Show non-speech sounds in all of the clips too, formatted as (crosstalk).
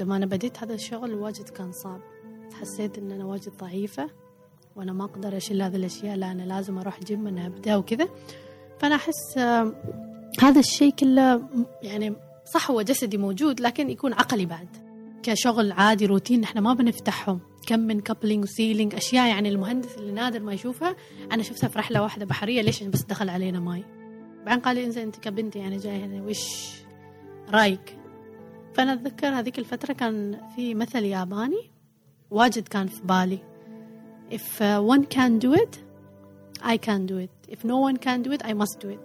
لما أنا بديت هذا الشغل واجد كان صعب. حسيت إن أنا واجد ضعيفة وأنا ما أقدر أشيل هذه الأشياء لا أنا لازم أروح جيم أنا أبدأ وكذا. فأنا أحس هذا الشيء كله يعني صح هو جسدي موجود لكن يكون عقلي بعد. كشغل عادي روتين إحنا ما بنفتحهم. كم من coupling و sealing أشياء يعني المهندس اللي نادر ما يشوفها أنا شفتها في رحلة واحدة بحرية ليش بس دخل علينا ماي؟ بعدين قال لي إنزين أنت كبنتي يعني جاي هنا وش رأيك؟ فأنا أتذكر هذيك الفترة كان في مثل ياباني واجد كان في بالي. If uh, one can do it I can do it. If no one can do it I must do it.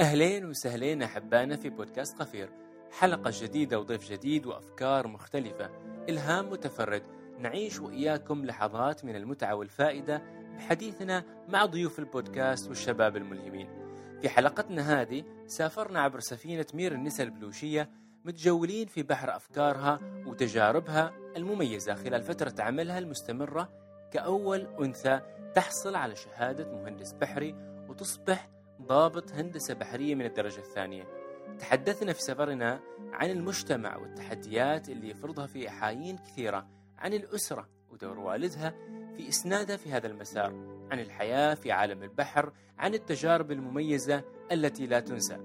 أهلين وسهلين أحبائنا في بودكاست قفير. حلقة جديدة وضيف جديد وأفكار مختلفة. إلهام متفرد. نعيش وإياكم لحظات من المتعة والفائدة بحديثنا مع ضيوف البودكاست والشباب الملهمين. في حلقتنا هذه سافرنا عبر سفينة مير النساء البلوشية متجولين في بحر أفكارها وتجاربها المميزة خلال فترة عملها المستمرة كأول أنثى تحصل على شهادة مهندس بحري وتصبح ضابط هندسة بحرية من الدرجة الثانية. تحدثنا في سفرنا عن المجتمع والتحديات اللي يفرضها في أحايين كثيرة عن الأسرة ودور والدها في إسنادها في هذا المسار عن الحياة في عالم البحر عن التجارب المميزة التي لا تنسى.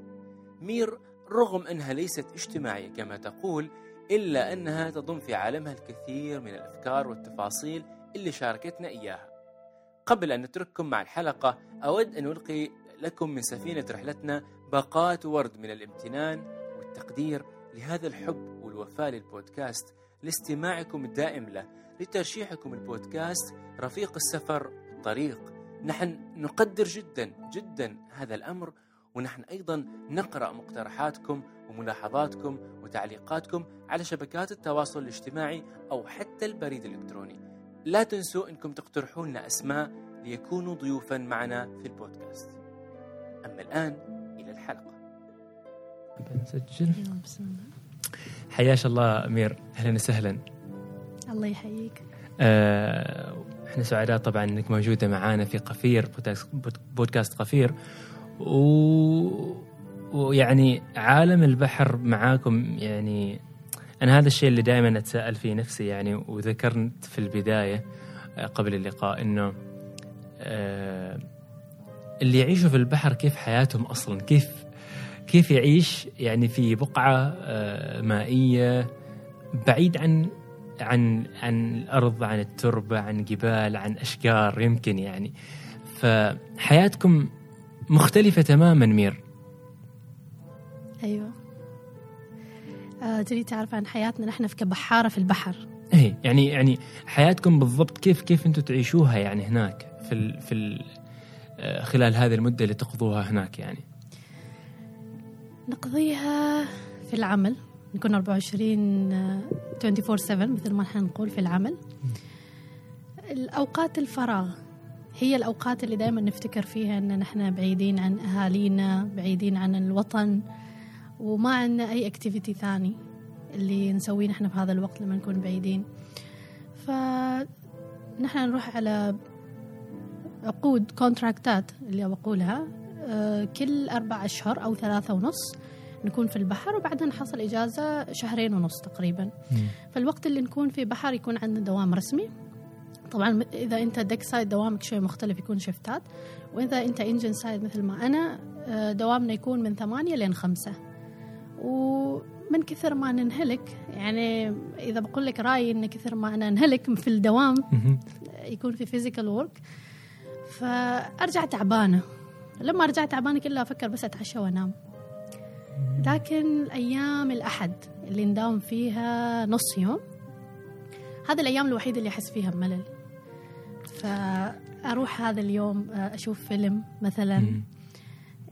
مير رغم أنها ليست اجتماعية كما تقول إلا أنها تضم في عالمها الكثير من الأفكار والتفاصيل اللي شاركتنا إياها. قبل أن نترككم مع الحلقة أود أن ألقي لكم من سفينة رحلتنا باقات ورد من الامتنان والتقدير لهذا الحب والوفاء للبودكاست لاستماعكم الدائم له لترشيحكم البودكاست رفيق السفر الطريق. نحن نقدر جدا جدا هذا الأمر ونحن أيضا نقرأ مقترحاتكم وملاحظاتكم وتعليقاتكم على شبكات التواصل الاجتماعي أو حتى البريد الإلكتروني. لا تنسوا أنكم تقترحون لنا أسماء ليكونوا ضيوفا معنا في البودكاست. أما الآن إلى الحلقة. بنسجل بسم الله. حياش الله أمير. أهلا وسهلا. الله يحييك. آه، إحنا سعداء طبعا إنك موجودة معانا في قفير بودكاست- بودكاست قفير. و... ويعني عالم البحر معاكم يعني أنا هذا الشيء اللي دائما أتساءل فيه نفسي يعني وذكرت في البداية آه، قبل اللقاء إنه آه، اللي يعيشوا في البحر كيف حياتهم أصلا؟ كيف كيف يعيش يعني في بقعة آه، مائية بعيد عن عن عن الأرض عن التربة عن جبال عن أشجار يمكن يعني. فحياتكم مختلفة تماما مير. أيوه. آه تريد تعرف عن حياتنا نحن في كبحارة في البحر. إيه يعني يعني حياتكم بالضبط كيف كيف أنتم تعيشوها يعني هناك في ال في ال آه، خلال هذه المدة اللي تقضوها هناك يعني؟ نقضيها في العمل. نكون 24 آه، 24 7 مثل ما نحن نقول في العمل. الأوقات الفراغ هي الأوقات اللي دائما نفتكر فيها أن نحن بعيدين عن أهالينا بعيدين عن الوطن وما عندنا أي activity ثاني اللي نسويه نحن في هذا الوقت لما نكون بعيدين. فنحن نروح على عقود contractات اللي بقولها كل أربع أشهر أو ثلاثة ونص نكون في البحر وبعدها نحصل إجازة شهرين ونص تقريبا. فالوقت اللي نكون في بحر يكون عندنا دوام رسمي. طبعا إذا أنت deck side دوامك شوي مختلف يكون shiftات. وإذا أنت engine side مثل ما أنا آه، دوامنا يكون من ثمانية لين خمسة. ومن كثر ما ننهلك يعني إذا بقول لك رأيي إن كثر ما أنا انهلك (laughs) في الدوام. يكون في physical work فأرجع تعبانة. لما ارجع تعبانة كلها أفكر بس أتعشى وأنام. لكن أيام الأحد اللي نداوم فيها نص يوم هذه الأيام الوحيدة اللي أحس فيها بملل. فأروح هذا اليوم أشوف فيلم مثلا مم.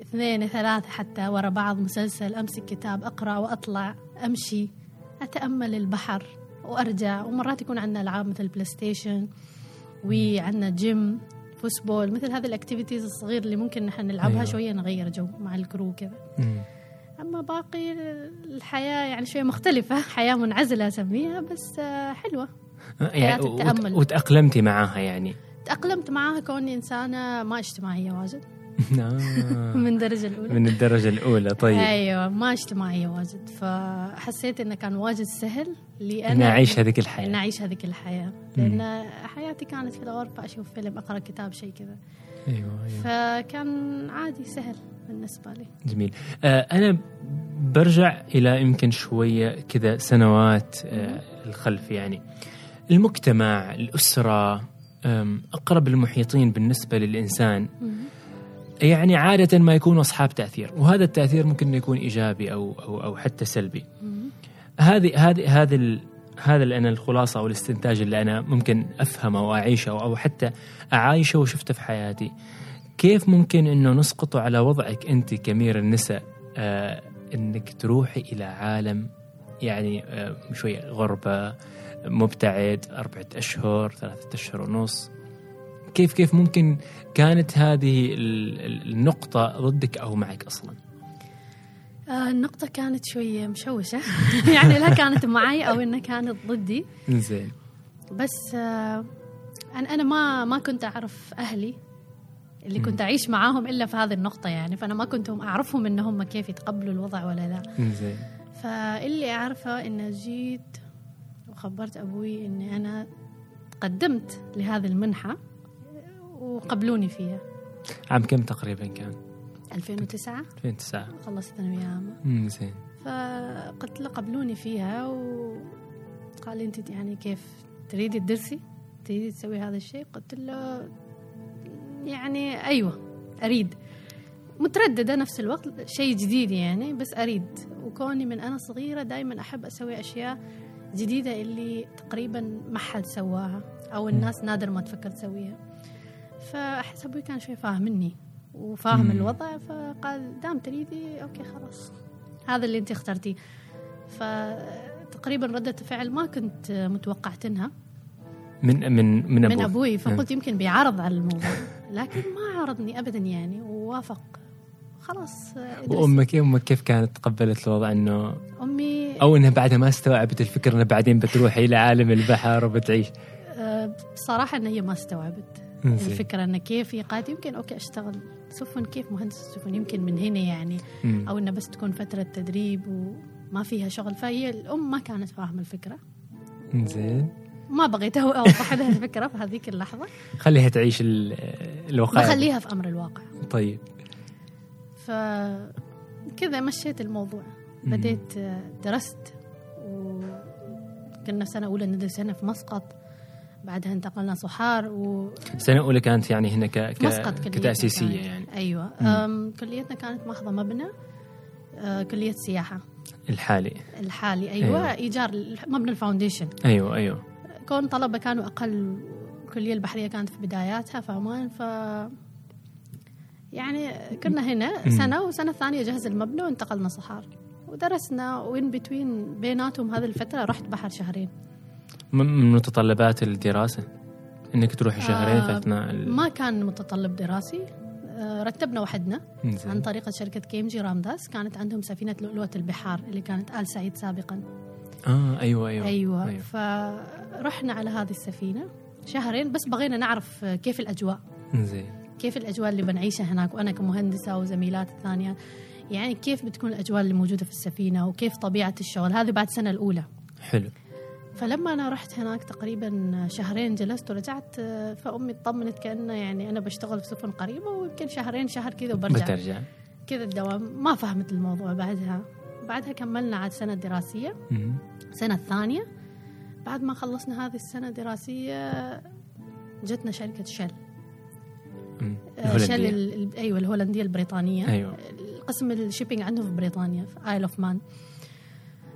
اثنين ثلاثة حتى ورا بعض مسلسل أمسك كتاب أقرأ وأطلع أمشي أتأمل البحر وأرجع. ومرات يكون عندنا ألعاب مثل بلاي ستيشن وعندنا gym foosball مثل هذه ال activities الصغيرة اللي ممكن نحن نلعبها أيوة. شوية نغير جو مع ال crew كذا. أما باقي الحياة يعني شوية مختلفة حياة منعزلة أسميها بس آه، حلوة حياة وت- التأمل. وتأقلمتي معاها يعني تأقلمت معاها كوني إنسانة ما اجتماعية واجد. (laughs) من الدرجة الأولى. من الدرجة الأولى طيب. أيوه ما اجتماعيه واجد. فحسيت إنه كان واجد سهل لي أنا أعيش هذيك الحياة. أعيش هذيك الحياة. لأن حياتي كانت في الغرفة أشوف فيلم أقرأ كتاب شيء كذا. أيوة أيوة. فكان عادي سهل بالنسبة لي. جميل. آه أنا برجع إلى يمكن شوية كذا سنوات آه الخلف يعني. المجتمع الأسرة أقرب المحيطين بالنسبة للإنسان. يعني عادة ما يكونوا أصحاب تأثير وهذا التأثير ممكن يكون إيجابي أو أو أو حتى سلبي. هذه هذه ال- هذا اللي أنا الخلاصة أو الاستنتاج اللي أنا ممكن أفهمه واعيشه أو حتى أعايشه وشفته في حياتي. كيف ممكن إنه نسقطه على وضعك أنت كمير النساء؟ آه إنك تروحي إلى عالم يعني آه شوية غربة مبتعد أربعة أشهر ثلاثة أشهر ونص. كيف كيف ممكن كانت هذه ال- ال- النقطة ضدك أو معك أصلا؟ آه النقطة كانت شوية مشوشة. (laughs) يعني لا كانت معي أو إنها كانت ضدي. زين. بس آه أنا أنا ما ما كنت أعرف أهلي اللي كنت أعيش معاهم إلا في هذه النقطة يعني. فأنا ما كنت أعرفهم إن هم كيف يتقبلوا الوضع ولا لا. زين. فاللي أعرفه إن جيت وخبرت أبوي إني أنا قدمت لهذه المنحة. وقبلوني فيها. عام كم تقريبا كان؟ 2009 2009 خلصت ثانوية عامة. مم، زين. فقلت له قبلوني فيها وقال لي أنت يعني كيف تريدي تدرسي؟ تريدي تسوي هذا الشيء؟ قلت له يعني أيوة أريد. مترددة نفس الوقت شيء جديد يعني بس أريد. وكوني من أنا صغيرة دائما أحب أسوي أشياء جديدة اللي تقريبا ما حد سواها أو الناس نادر ما تفكر تسويها. فأحس أبوي كان شوي فاهمني وفاهم مم. الوضع فقال دام تريدي أوكي خلاص. هذا اللي أنت اخترتيه. فتقريبا ردة فعل ما كنت متوقعتنها من من من من. أبوي. فقلت يمكن بيعرض على الموضوع. لكن ما عرضني أبدا يعني ووافق. خلاص. وأمك أمك كيف كانت تقبلت الوضع؟ إنه أمي أو إنها بعدها ما استوعبت الفكرة إنها بعدين بتروح إلى عالم البحر وبتعيش. آه، بصراحة إن هي ما استوعبت. زين. الفكرة إن كيف قالت يمكن أوكي أشتغل. سفن كيف مهندس سفن يمكن من هنا يعني. مم. أو إنه بس تكون فترة تدريب وما فيها شغل. فهي الأم ما كانت فاهمة الفكرة. زين. ما بغيت أوضح لها (laughs) الفكرة في هذيك اللحظة. خليها تعيش ال- الوقائع بخليها في أمر الواقع. طيب. فكذا مشيت الموضوع. بديت درست وكنا في سنة أولى ندرس هنا في مسقط. بعدها انتقلنا صحار و سنه اولى كانت يعني هنا ك... ك... كتأسيسية كانت. يعني. أم كليتنا كانت ماخذة مبنى آه، كلية سياحة الحالي الحالي أيوه, أيوة. أيوة. إيجار مبنى ال foundation أيوه أيوه كون طلبة كانوا أقل الكليه البحرية كانت في بداياتها في عمان ف يعني كنا هنا مم. سنة والسنة الثانية جهز المبنى وانتقلنا صحار ودرسنا و in between بيناتهم هذه الفترة رحت بحر شهرين من متطلبات الدراسة؟ إنك تروحي شهرين آه، في أثناء ال... ما كان متطلب دراسي. آه، رتبنا وحدنا عن. طريقة شركة كيمجي رامداس. كانت عندهم سفينة لؤلؤة البحار اللي كانت آل سعيد سابقا. آه أيوه أيوه أيوة, أيوة. فرحنا على هذه السفينة شهرين بس بغينا نعرف كيف الأجواء. زين كيف الأجواء اللي بنعيشها هناك وأنا كمهندسة وزميلات الثانية يعني كيف بتكون الأجواء اللي موجودة في السفينة وكيف طبيعة الشغل. هذه بعد السنة الأولى. حلو. فلما أنا رحت هناك تقريبا شهرين جلست ورجعت آه، فأمي اطمنت كأنه يعني أنا بشتغل في سفن قريبة ويمكن شهرين شهر كذا وبرجع. بترجع كذا الدوام. ما فهمت الموضوع بعدها. بعدها كملنا عاد سنة دراسية. السنة الثانية بعد ما خلصنا هذه السنة الدراسية جتنا شركة شل. آه، شل. ال- أيوة الهولندية البريطانية. أيوه. قسم ال shipping عندهم في بريطانيا في آيل اوف مان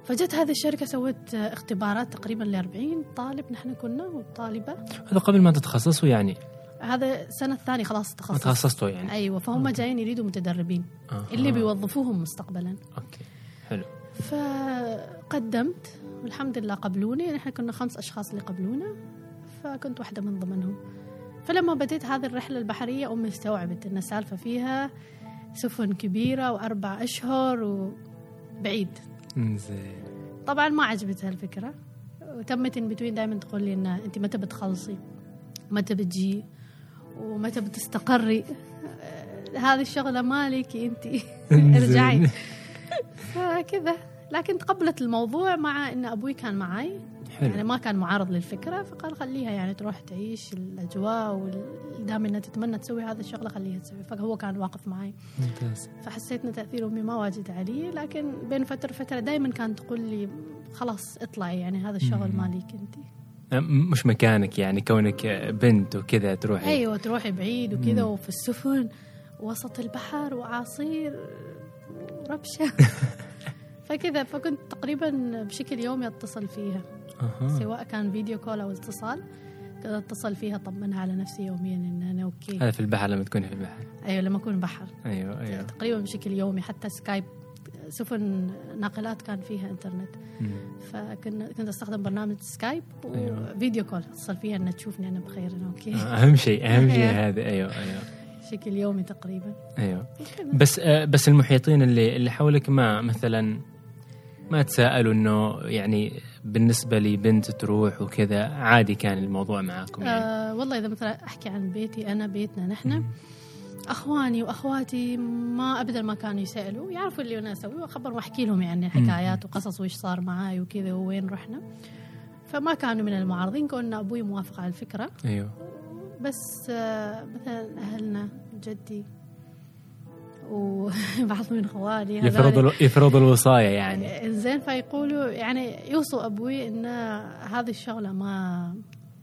فجت هذه الشركة سوت اختبارات تقريبا ل 40 طالب نحن كنا والطالبة هذا قبل ما تتخصصوا يعني؟ هذا السنة الثانية خلاص ما تخصص تخصصتوا يعني؟ أيوة فهم جايين يريدوا متدربين آه. اللي آه. بيوظفوهم مستقبلا. أوكي حلو. فقدمت والحمد لله قبلوني. نحن كنا خمس أشخاص اللي قبلونا فكنت واحدة من ضمنهم. فلما بديت هذه الرحلة البحرية أمي استوعبت أن السالفة فيها سفن كبيرة وأربع أشهر وبعيد. زين طبعا ما عجبتها الفكرة وتمت ان بتوين دائما تقول لي إن أنت متى بتخلصي؟ متى بتجي؟ ومتى بتستقري؟ آه، هذه الشغلة مالك أنت. (laughs) ارجعي. فكذا. لكن تقبلت الموضوع مع إن أبوي كان معي يعني حلو ما كان معارض للفكرة فقال خليها يعني تروح تعيش الأجواء ودام إنها تتمنى تسوي هذا الشغلة خليها تسوي. فهو كان واقف معي. ممتاز. فحسيت إن تاثير امي ما واجد علي لكن بين فترة وفترة دائما كانت تقول لي خلاص اطلعي يعني هذا الشغل. مالك أنت. م- مش مكانك يعني كونك بنت وكذا تروحي. أيوه تروحي بعيد وكذا. وفي السفن وسط البحر وأعاصير وربشة. (laughs) فكذا فكنت تقريبا بشكل يومي أتصل فيها. أها. سواء كان video call أو اتصال كنت اتصل فيها اطمنها على نفسي يوميا إن أنا okay هذا في البحر لما تكوني في البحر أيوه لما أكون بحر أيوه أيوه تقريبا بشكل يومي حتى سكايب سفن ناقلات كان فيها إنترنت. فكنا كنت أستخدم برنامج سكايب أيوة. و video call اتصل فيها إنها تشوفني أنا بخير أنا okay أهم شيء أهم (laughs) شيء أيوة. هذا أيوه أيوه بشكل يومي تقريبا أيوه كذا. بس آه، بس المحيطين اللي اللي حولك ما مثلا ما تساءلوا إنه يعني بالنسبة لي بنت تروح وكذا عادي كان الموضوع معاكم يعني. آه والله إذا مثلا أحكي عن بيتي أنا بيتنا نحن مم. أخواني وأخواتي ما ابدا ما كانوا يسألوا يعرفوا اللي أنا أسويه وأخبر وأحكي لهم يعني حكايات وقصص وش صار معاي وكذا ووين رحنا. فما كانوا من المعارضين كون أبوي موافق على الفكرة. أيوه. بس آه، مثلا أهلنا جدي وبعض من اخواني يفرض ال- يفرض الوصايه يعني. زين فيقولوا يعني يوصوا أبوي إن هذه الشغلة ما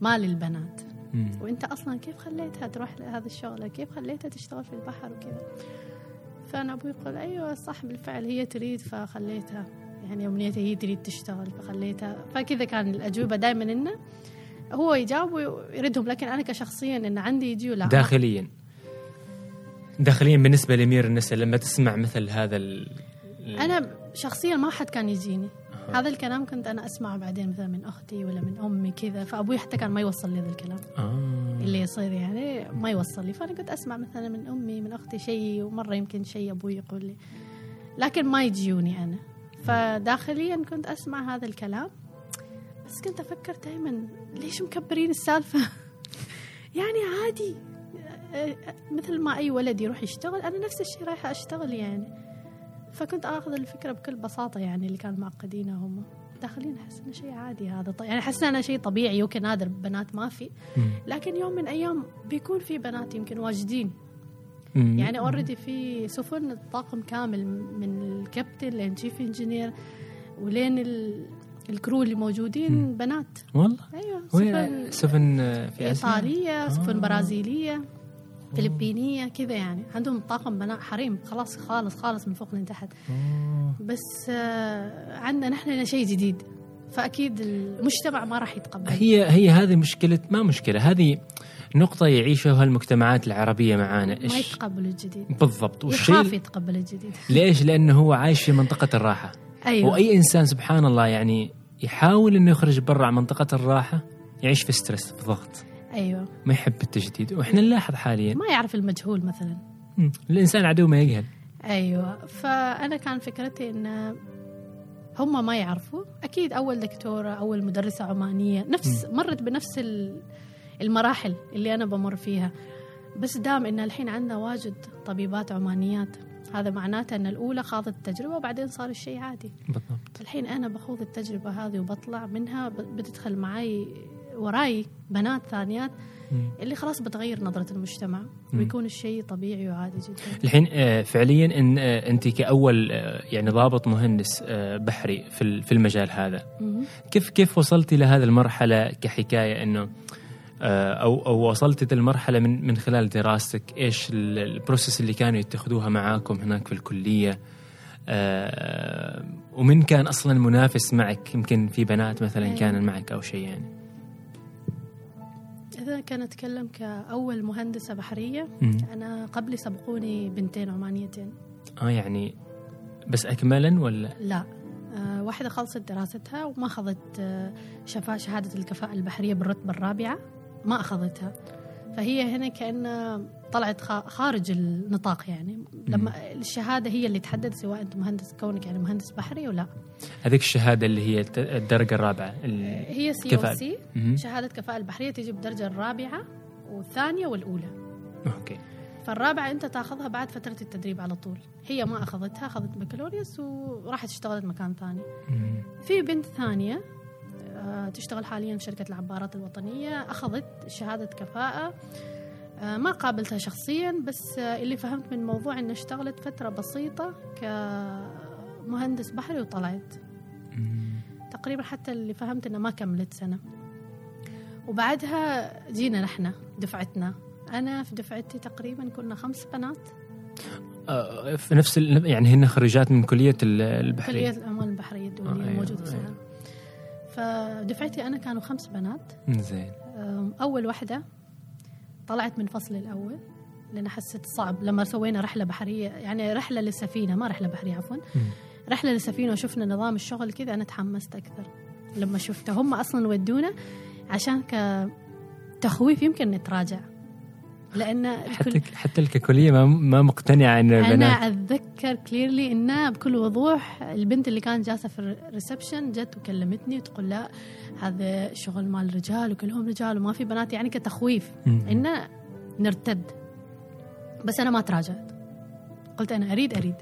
ما للبنات. مم. وإنت أصلا كيف خليتها تروح لهذه الشغلة؟ كيف خليتها تشتغل في البحر وكذا؟ فأنا أبوي يقول أيوه صح بالفعل هي تريد فخليتها. يعني امنيتها هي تريد تشتغل فخليتها. فكذا كان الأجوبة دائما إنه هو يجاوب ويردهم لكن أنا كشخصيا إن عندي يجي ما- داخليا. داخليا بالنسبة لامير النساء لما تسمع مثل هذا ال... أنا شخصيا ما حد كان يجيني. أها. هذا الكلام كنت أنا أسمعه بعدين مثلا من أختي ولا من أمي كذا فأبوي حتى كان ما يوصل لي هذا الكلام. آه. اللي يصير يعني ما يوصل لي. فأنا كنت أسمع مثلا من أمي من أختي شيء ومرة يمكن شيء أبوي يقول لي. لكن ما يجيوني أنا. فداخليا كنت أسمع هذا الكلام. بس كنت أفكر دائما ليش مكبرين السالفة؟ (laughs) يعني عادي. أه، مثل ما أي ولد يروح يشتغل أنا نفس الشيء رايحة أشتغل يعني. فكنت آخذ الفكرة بكل بساطة يعني اللي كانوا معقدينها هم. داخلين أحس إنه شيء عادي هذا. ط- يعني أحس إنه شيء طبيعي يمكن نادر بنات ما في. لكن يوم من أيام بيكون في بنات يمكن واجدين. يعني already في سفن الطاقم كامل من الكابتن لين chief engineer ولين ال- ال crew اللي موجودين مم. بنات. والله؟ أيوه سفن سفن في آسيا؟ إيطالية سفن آه. برازيلية. فلبينية كذا يعني. عندهم طاقم بنات حريم. خلاص خالص خالص من فوق لتحت. آه. بس آه، عندنا نحن شيء جديد. فأكيد المجتمع ما راح يتقبل. هي هي هذه مشكلة ما مشكلة. هذه نقطة يعيشها المجتمعات العربية معانا. ما إيش؟ يتقبل الجديد. بالضبط. يخاف والشيء يتقبل الجديد. (laughs) ليش؟ لأنه هو عايش في منطقة الراحة. أيوه. وأي إنسان سبحان الله يعني يحاول إنه يخرج برا منطقة الراحة يعيش في ستريس في ضغط. أيوه. ما يحب التجديد. وإحنا نلاحظ حاليا. ما يعرف المجهول مثلا. مم. الإنسان عدو ما يجهل. أيوه. فأنا كان فكرتي إن هم ما يعرفوا. أكيد أول دكتورة أول مدرسة عمانية نفس مرت بنفس ال- المراحل اللي أنا بمر فيها. بس دام إن الحين عندنا واجد طبيبات عمانيات هذا معناته إن الأولى خاضت التجربة وبعدين صار الشيء عادي. بالضبط. الحين أنا بخوض التجربة هذه وبطلع منها بتدخل معي وراي بنات ثانيات. اللي خلاص بتغير نظرة المجتمع ويكون الشيء طبيعي وعادي جدا الحين آه، فعليا إن آه، أنت كأول آه، يعني ضابط مهندس بحري في في المجال هذا. كيف كيف وصلتي لهذه المرحلة كحكاية إنه أو أو وصلتي للمرحلة من من خلال دراستك إيش ال- البروسيس اللي كانوا يتخذوها معاكم هناك في الكلية آه، ومن كان أصلا منافس معك يمكن في بنات مثلا أيوة. كان معك أو شيء يعني إذا كان أتكلم كأول مهندسة بحرية. مم. أنا قبلي سبقوني بنتين عمانيتين. آه يعني بس اكملا ولا؟ لا. آه واحدة خلصت دراستها وما أخذت آه شفاء شهادة الكفاءة البحرية بالرتبة الرابعة. ما أخذتها. فهي هنا كأنها طلعت خا- خارج النطاق يعني. لما الشهادة هي اللي تحدد سواء أنت مهندس كونك يعني مهندس بحري ولا هذيك الشهادة اللي هي الدرجة الرابعة ال- هي سي أو. سي مهم. شهادة كفاءة البحرية تجي بالدرجة الرابعة والثانية والأولى. okay. فالرابعة أنت تاخذها بعد فترة التدريب على طول. هي ما أخذتها أخذت بكالوريوس وراحت اشتغلت مكان ثاني. مم. في بنت ثانية آه، تشتغل حاليا في شركة العبارات الوطنية. أخذت شهادة كفاءة. آه، ما قابلتها شخصيا بس آه، اللي فهمت من الموضوع أنها اشتغلت فترة بسيطة كمهندس بحري وطلعت. تقريبا حتى اللي فهمت انه ما كملت سنة. وبعدها جينا نحن دفعتنا. أنا في دفعتي تقريبا كنا خمس بنات. آه، في نفس. يعني هن خريجات من كلية ال- كلية البحريه الاعمال البحرية الدولية آه، أيوة، الموجوده أيوة. فدفعتي أنا كانوا خمس بنات. زين. أم، أول واحدة طلعت من فصل الأول لأن حسيت صعب. لما سوينا رحلة بحرية يعني رحلة للسفينة ما رحلة بحرية عفوا. مم. رحلة للسفينة وشفنا نظام الشغل كذا أنا تحمست أكثر لما شفته. هم أصلا ودونا عشان كتخويف يمكن نتراجع. لأن حتى الكل حتى الكلية ما ما مقتنعة إن أنا البنات أتذكر clearly انها بكل وضوح البنت اللي كانت جالسة في ال reception جت وكلمتني وتقول لا هذا شغل مال رجال وكلهم رجال وما في بنات يعني كتخويف. انه نرتد. بس أنا ما تراجعت. قلت أنا أريد أريد.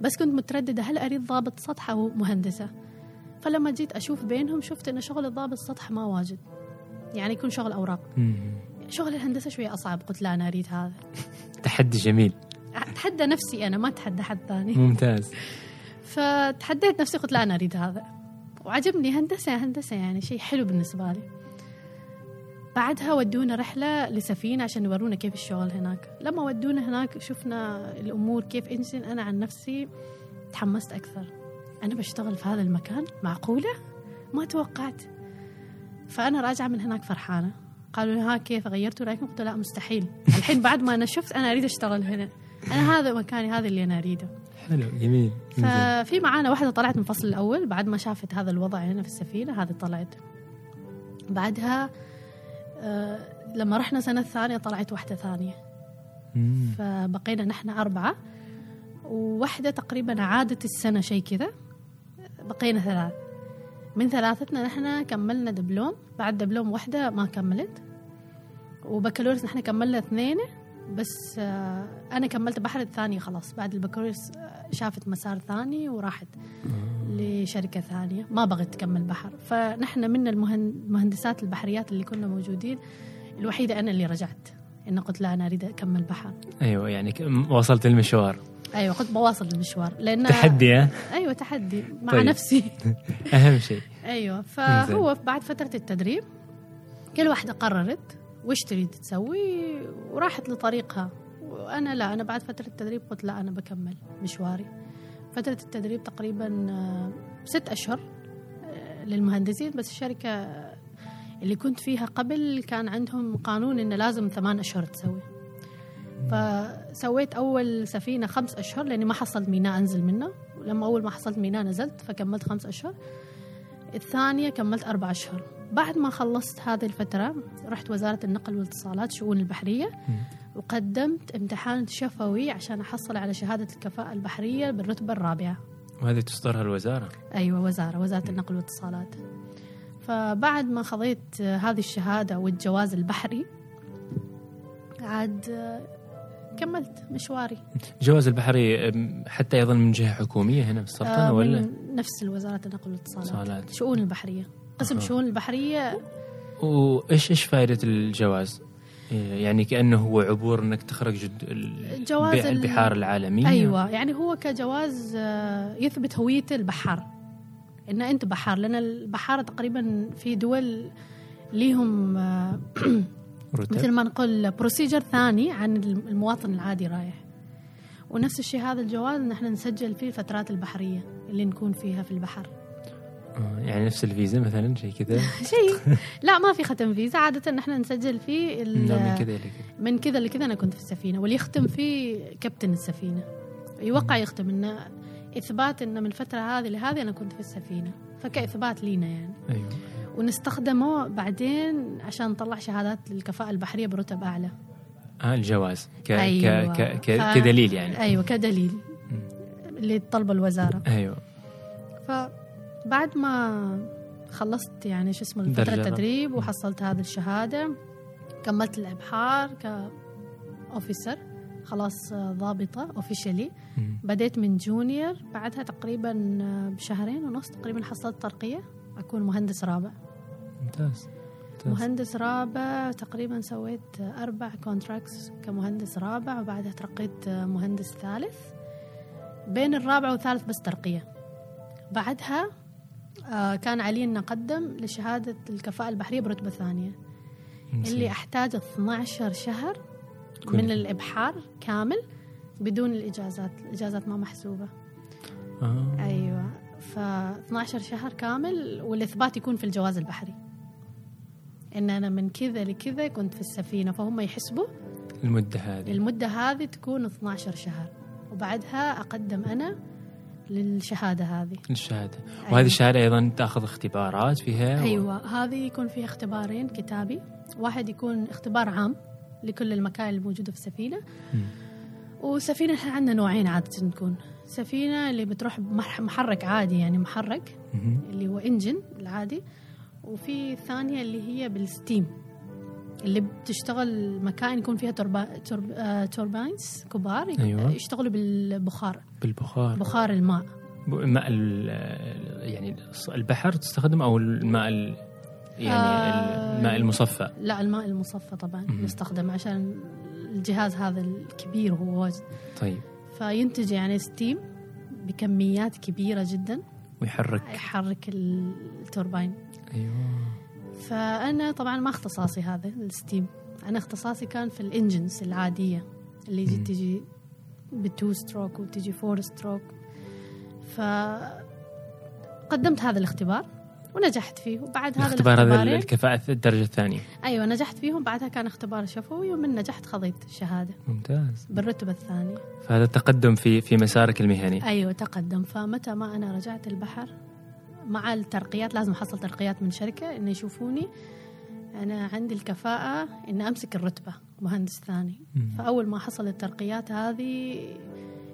بس كنت مترددة هل أريد ضابط سطح أو مهندسة؟ فلما جيت أشوف بينهم شفت إن شغل الضابط سطح ما واجد. يعني يكون شغل أوراق. شغل الهندسة شوية أصعب. قلت لا أنا أريد هذا. تحدي جميل. أتحدى نفسي أنا ما أتحدى حد ثاني. ممتاز. فتحديت نفسي قلت لا أنا أريد هذا. وعجبني هندسة هندسة يعني شيء حلو بالنسبة لي. بعدها ودونا رحلة لسفينة عشان يورونا كيف الشغل هناك. لما ودونا هناك شفنا الأمور كيف. انجن أنا عن نفسي تحمست أكثر. أنا بشتغل في هذا المكان معقولة؟ ما توقعت. فأنا راجعة من هناك فرحانة. قالوا لي ها كيف غيرتوا رأيكم؟ قلت لا مستحيل. الحين بعد ما أنا شفت أنا أريد أشتغل هنا. أنا هذا مكاني هذا اللي أنا أريده. حلو. جميل. ففي معانا واحدة طلعت من الفصل الأول بعد ما شافت هذا الوضع هنا في السفينة هذه طلعت. بعدها آه لما رحنا سنة الثانية طلعت واحدة ثانية. مم. فبقينا نحن أربعة وواحدة تقريبا عادت السنة شيء كذا. بقينا ثلاث من ثلاثتنا نحن كملنا دبلوم. بعد دبلوم واحدة ما كملت. وبكالوريوس نحن كملنا اثنين بس آه، أنا كملت بحر الثانية خلاص بعد البكالوريوس آه، شافت مسار ثاني وراحت لشركة ثانية ما بغت تكمل بحر. فنحن من المهن- المهندسات البحريات اللي كنا موجودين الوحيدة أنا اللي رجعت إن قلت لا أنا أريد أكمل بحر. أيوه يعني وصلت المشوار. أيوه كنت بواصل المشوار لأن تحدي ها؟ أيوه تحدي مع. طيب. نفسي. أهم شيء. أيوه فهو بعد فترة التدريب كل واحدة قررت وش تريد تسوي؟ وراحت لطريقها. وأنا لا أنا بعد فترة التدريب قلت لا أنا بكمل مشواري. فترة التدريب تقريبا آه، ست أشهر آه، للمهندسين بس الشركة اللي كنت فيها قبل كان عندهم قانون انه لازم ثمان أشهر تسوي. فسويت أول سفينة خمس أشهر لأني ما حصلت ميناء أنزل منه ولما أول ما حصلت ميناء نزلت فكملت خمس أشهر. الثانية كملت أربع أشهر. بعد ما خلصت هذه الفترة رحت وزارة النقل والإتصالات شؤون البحرية وقدمت امتحان شفوي عشان أحصل على شهادة الكفاءة البحرية بالرتبة الرابعة. وهذه تصدرها الوزارة؟ أيوه وزارة وزارة النقل والإتصالات. فبعد ما خذيت آه، هذه الشهادة والجواز البحري عاد كملت مشواري. جواز البحري حتى أيضا من جهة حكومية هنا بالسلطنه آه، ولا؟ نفس وزارة النقل والإتصالات. إتصالات. شؤون البحرية. قسم أها. شؤون البحرية. وايش إيش فائده الجواز؟ يعني كأنه هو عبور إنك تخرج جد جواز الب- ال- البحار العالميه أيوه يعني هو كجواز آه، يثبت هوية البحار. إن أنت بحار لأن البحاره تقريبا في دول ليهم آه، (clears throat) مثل ما نقول بروسيجر ثاني عن المواطن العادي رايح. ونفس الشيء هذا الجواز نحن نسجل فيه الفترات البحرية اللي نكون فيها في البحر. يعني نفس الفيزا مثلا شيء كذا. (laughs) شيء. لا ما في ختم فيزا. عادة نحن نسجل فيه ال- من كذا إلى كذا. من كذا لكذا أنا كنت في السفينة. واللي يختم فيه كابتن السفينة. يوقع يختم إنه إثبات إنه من الفترة هذه لهذه أنا كنت في السفينة. فكإثبات لينا يعني. أيوه. ونستخدمه بعدين عشان نطلع شهادات للكفاءة البحرية برتب أعلى. آه الجواز. ك... أيوة. ك... ك... ك... ف- كدليل يعني. أيوة كدليل. اللي طلب الوزارة. أيوه. فبعد ما خلصت يعني شو اسمه فترة. التدريب وحصلت هذه الشهادة كملت الإبحار ك officer خلاص ضابطة officially. بديت من junior بعدها تقريبا بشهرين ونص تقريبا حصلت ترقية أكون مهندس رابع. ممتاز. مهندس رابع تقريبا سويت أربع contracts كمهندس رابع وبعدها ترقيت مهندس ثالث. بين الرابع والثالث بس ترقية. بعدها كان علي أن أقدم لشهادة الكفاءة البحرية برتبة ثانية. اللي أحتاج 12 شهر من الإبحار كامل بدون الإجازات. الإجازات ما محسوبة. آه. أيوة. ف 12 شهر كامل والإثبات يكون في الجواز البحري. إن أنا من كذا لكذا كنت في السفينة فهم يحسبوا المدة هذه. المدة هذه تكون 12 شهر. وبعدها أقدم أنا للشهادة هذه. الشهادة أيوة. وهذه الشهادة أيضا تأخذ اختبارات فيها و- أيوة هذه يكون فيها اختبارين كتابي. واحد يكون اختبار عام لكل المكائن الموجودة في السفينة. مم. وسفينة إحنا عندنا نوعين عادة تكون. سفينة اللي بتروح محرك عادي يعني محرك مهم. اللي هو انجن العادي. وفي الثانية اللي هي بالستيم. اللي بتشتغل مكائن يكون فيها turba turb آه turbines كبار أيوة. يشتغلوا بالبخار. بالبخار. بخار الماء. ب- ماء ال- يعني البحر تستخدم أو الماء ال- يعني آه. الماء المصفى. لا الماء المصفى طبعا مم. نستخدم عشان الجهاز هذا الكبير هو واجد. طيب. فينتج يعني steam بكميات كبيرة جدا. ويحرك. يحرك التوربين أيوه. فأنا طبعا ما اختصاصي هذا ال steam. أنا اختصاصي كان في ال engines العادية اللي يجي. تجي ب two stroke وتجي four stroke. فقدمت هذا الاختبار ونجحت فيه وبعد هذا الاختبار هذا الكفاءة الدرجة الثانية. أيوه نجحت فيهم. بعدها كان اختبار شفوي ومن نجحت خذيت الشهاده ممتاز. بالرتبة الثانية. فهذا التقدم في في مسارك المهني. أيوه تقدم. فمتى ما أنا رجعت البحر مع الترقيات لازم أحصل ترقيات من شركة إنه يشوفوني أنا عندي الكفاءة ان أمسك الرتبة مهندس ثاني مم. فأول ما حصل الترقيات هذه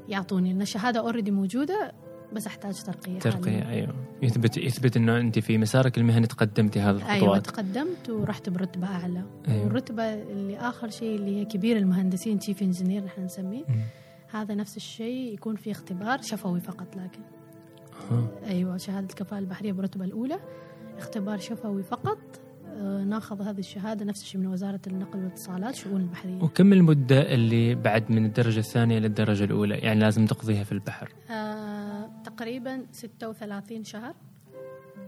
يعطوني ان الشهادة already موجودة بس أحتاج ترقية ترقية حالياً. أيوه يثبت يثبت أنه أنت في مسارك المهني تقدمتي هذه أيوه الخطوات تقدمت ورحت برتبة أعلى أيوة. والرتبة اللي آخر شيء اللي هي كبير المهندسين chief engineer نحن نسميه. هذا نفس الشيء يكون في اختبار شفوي فقط لكن. أيوه شهادة الكفاءة البحرية بالرتبه الأولى. اختبار شفوي فقط. آه، ناخذ هذه الشهادة نفس الشيء من وزارة النقل والاتصالات شؤون البحرية. وكم المدة اللي بعد من الدرجة الثانية للدرجة الأولى؟ يعني لازم تقضيها في البحر. آه، تقريبا 36 شهر.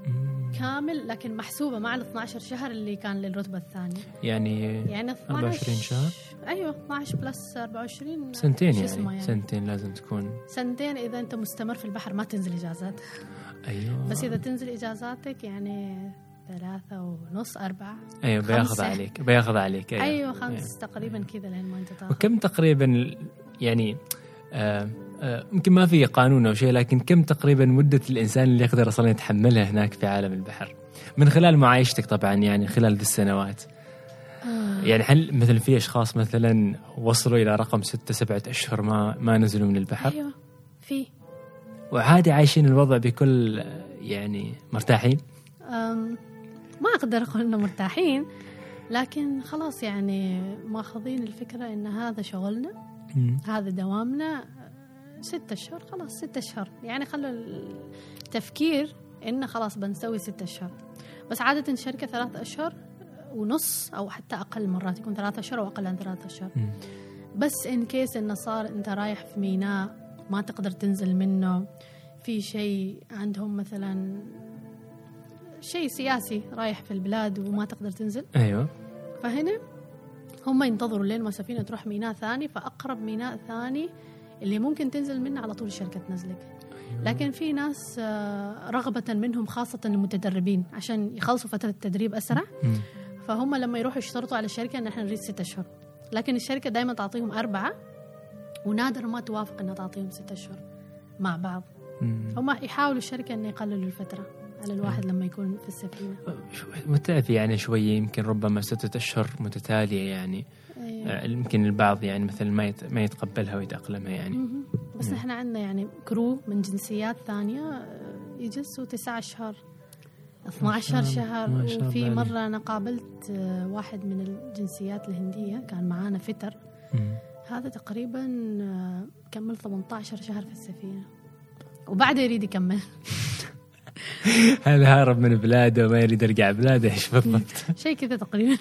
مم. كامل لكن محسوبة مع ال 12 شهر اللي كان للرتبة الثانية. يعني يعني 12 24 شهر؟ أيوه 12 بلس 24 سنتين يعني, يعني؟ سنتين لازم تكون. سنتين إذا أنت مستمر في البحر ما تنزل إجازات. أيوه. بس إذا تنزل إجازاتك يعني ثلاثة ونص أربعة أيوه بياخذ. عليك بياخذ عليك أيوة, أيوة خمس تقريبا كذا لين ما أنت تاخذ وكم تقريبا يعني آه يمكن ما في قانون أو شيء لكن كم تقريبا مدة الإنسان اللي يقدر أصلا يتحملها هناك في عالم البحر؟ من خلال معايشتك طبعا يعني خلال ذي السنوات. آه. يعني هل مثلا في أشخاص مثلا وصلوا إلى رقم ستة سبعة أشهر ما ما نزلوا من البحر؟ أيوة في. وعادي عايشين الوضع بكل آه، يعني مرتاحين؟ ما أقدر أقول إنه مرتاحين لكن خلاص يعني ماخذين الفكرة إن هذا شغلنا هذا دوامنا ستة أشهر خلاص ستة أشهر يعني خلوا التفكير إنه خلاص بنسوي ستة أشهر بس عادة الشركة ثلاث أشهر ونص أو حتى أقل مرات يكون ثلاثة أشهر أو أقل عن ثلاثة أشهر. بس إن كيس إنه صار أنت رايح في ميناء ما تقدر تنزل منه في شيء عندهم مثلا شيء سياسي رايح في البلاد وما تقدر تنزل. أيوه. فهنا هم ينتظروا لين ما سفينة تروح ميناء ثاني فأقرب ميناء ثاني اللي ممكن تنزل منه على طول الشركة تنزلك لكن في ناس آه، رغبة منهم خاصة المتدربين عشان يخلصوا فترة التدريب أسرع. مم. فهم لما يروحوا يشترطوا على الشركة إن إحنا نريد ستة أشهر. لكن الشركة دائما تعطيهم أربعة ونادر ما توافق إنها تعطيهم ستة أشهر مع بعض. هم يحاولوا الشركة إن يقللوا الفترة على الواحد لما يكون في السفينة. متعب يعني شوي يمكن ربما ستة أشهر متتالية يعني. يمكن البعض يعني مثلا ما ما يتقبلها ويتأقلمها يعني. بس. نحن عندنا يعني كرو من جنسيات ثانية آه، يجلسوا تسعة أشهر 12 الله، شهر. وفي مرة أنا قابلت آه، واحد من الجنسيات الهندية كان معانا فتر. هذا تقريبا آه، كمل 18 شهر في السفينة. وبعده يريد يكمل. (laughs) (laughs) هذا هارب من بلاده وما يريد يرجع بلاده إيش بالضبط؟ شيء كذا تقريبا.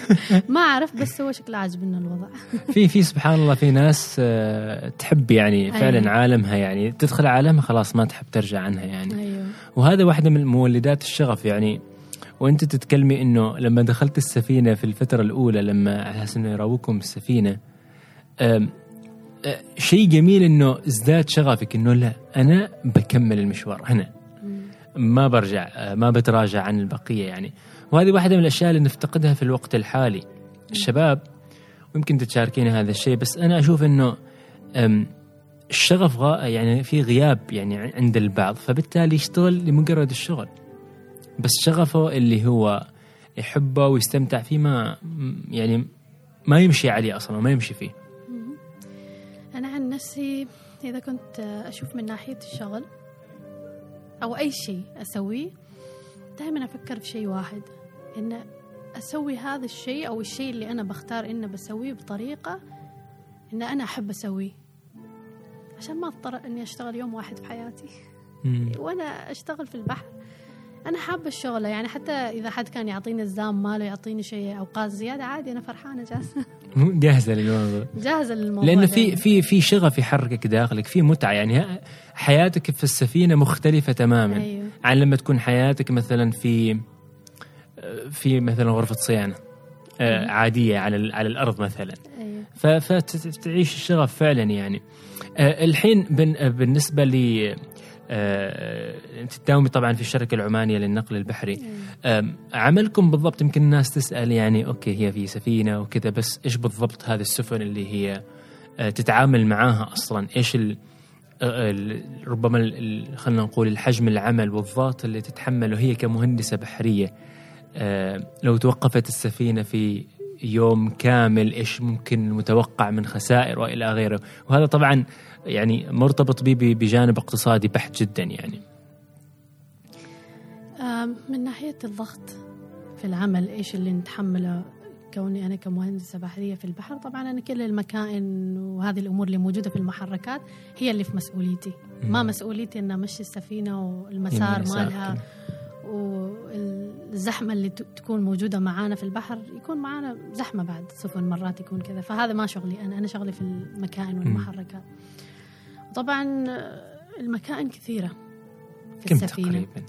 (laughs) ما أعرف بس هو شكله عاجبنا الوضع. في في سبحان الله في ناس آه، تحب يعني فعلا أيوة. عالمها يعني تدخل عالمها خلاص ما تحب ترجع عنها يعني. أيوه. وهذا واحدة من مولدات الشغف يعني. وأنت تتكلمي إنه لما دخلت السفينة في الفترة الأولى لما على أساس إنه يراوكم السفينة أه، شيء جميل إنه ازداد شغفك إنه لا أنا بكمل المشوار هنا. ما برجع ما بتراجع عن البقية يعني. وهذه واحدة من الأشياء اللي نفتقدها في الوقت الحالي. الشباب ويمكن تشاركين هذا الشيء بس أنا أشوف إنه الشغف يعني في غياب يعني عند البعض. فبالتالي يشتغل لمجرد الشغل. بس شغفه اللي هو يحبه ويستمتع فيه ما يعني ما يمشي عليه أصلا ما يمشي فيه. أنا عن نفسي إذا كنت أشوف من ناحية الشغل أو أي شيء أسويه دائما أفكر في شيء واحد إن أسوي هذا الشيء أو الشيء اللي أنا بختار إنه بسويه بطريقة إن أنا أحب أسويه. عشان ما أضطر إني أشتغل يوم واحد في حياتي. وأنا أشتغل في البحر. أنا حابة الشغلة يعني حتى إذا حد كان يعطيني الزام ماله يعطيني شيء أوقات زيادة عادي أنا فرحانة جاهزة. مو جاهزة للموضوع. جاهزة للموضوع لأنه. في في في شغف يحركك داخلك في متعة يعني حياتك في السفينة مختلفة تماما. أيوه. عن لما تكون حياتك مثلا في في مثلا غرفة صيانة آه، مم. عادية على على الأرض مثلا. أيوه. فتعيش الشغف فعلا يعني. آه، الحين بالنسبة ل آه، انت تداومي طبعا في الشركة العمانية للنقل البحري. عملكم بالضبط يمكن الناس تسأل يعني أوكي هي في سفينة وكذا بس إيش بالضبط هذه السفن اللي هي آه، تتعامل معاها أصلا؟ إيش ال آه، ربما خلينا نقول الحجم العمل والضغط اللي تتحمله هي كمهندسة بحرية. آه، لو توقفت السفينة في يوم كامل إيش ممكن المتوقع من خسائر وإلى غيره؟ وهذا طبعا يعني مرتبط به ب- بجانب اقتصادي بحت جدا يعني. من ناحية الضغط في العمل إيش اللي نتحمله كوني أنا كمهندسة بحرية في البحر؟ طبعا أنا كل المكائن وهذه الأمور اللي موجودة في المحركات هي اللي في مسؤوليتي. ما مم. مسؤوليتي أن أمشي السفينة والمسار مالها. والزحمة اللي تكون موجودة معانا في البحر يكون معانا زحمة بعد سفن مرات يكون كذا. فهذا ما شغلي أنا أنا شغلي في المكائن والمحركات. طبعا المكائن كثيرة في كم السفينة تقريبا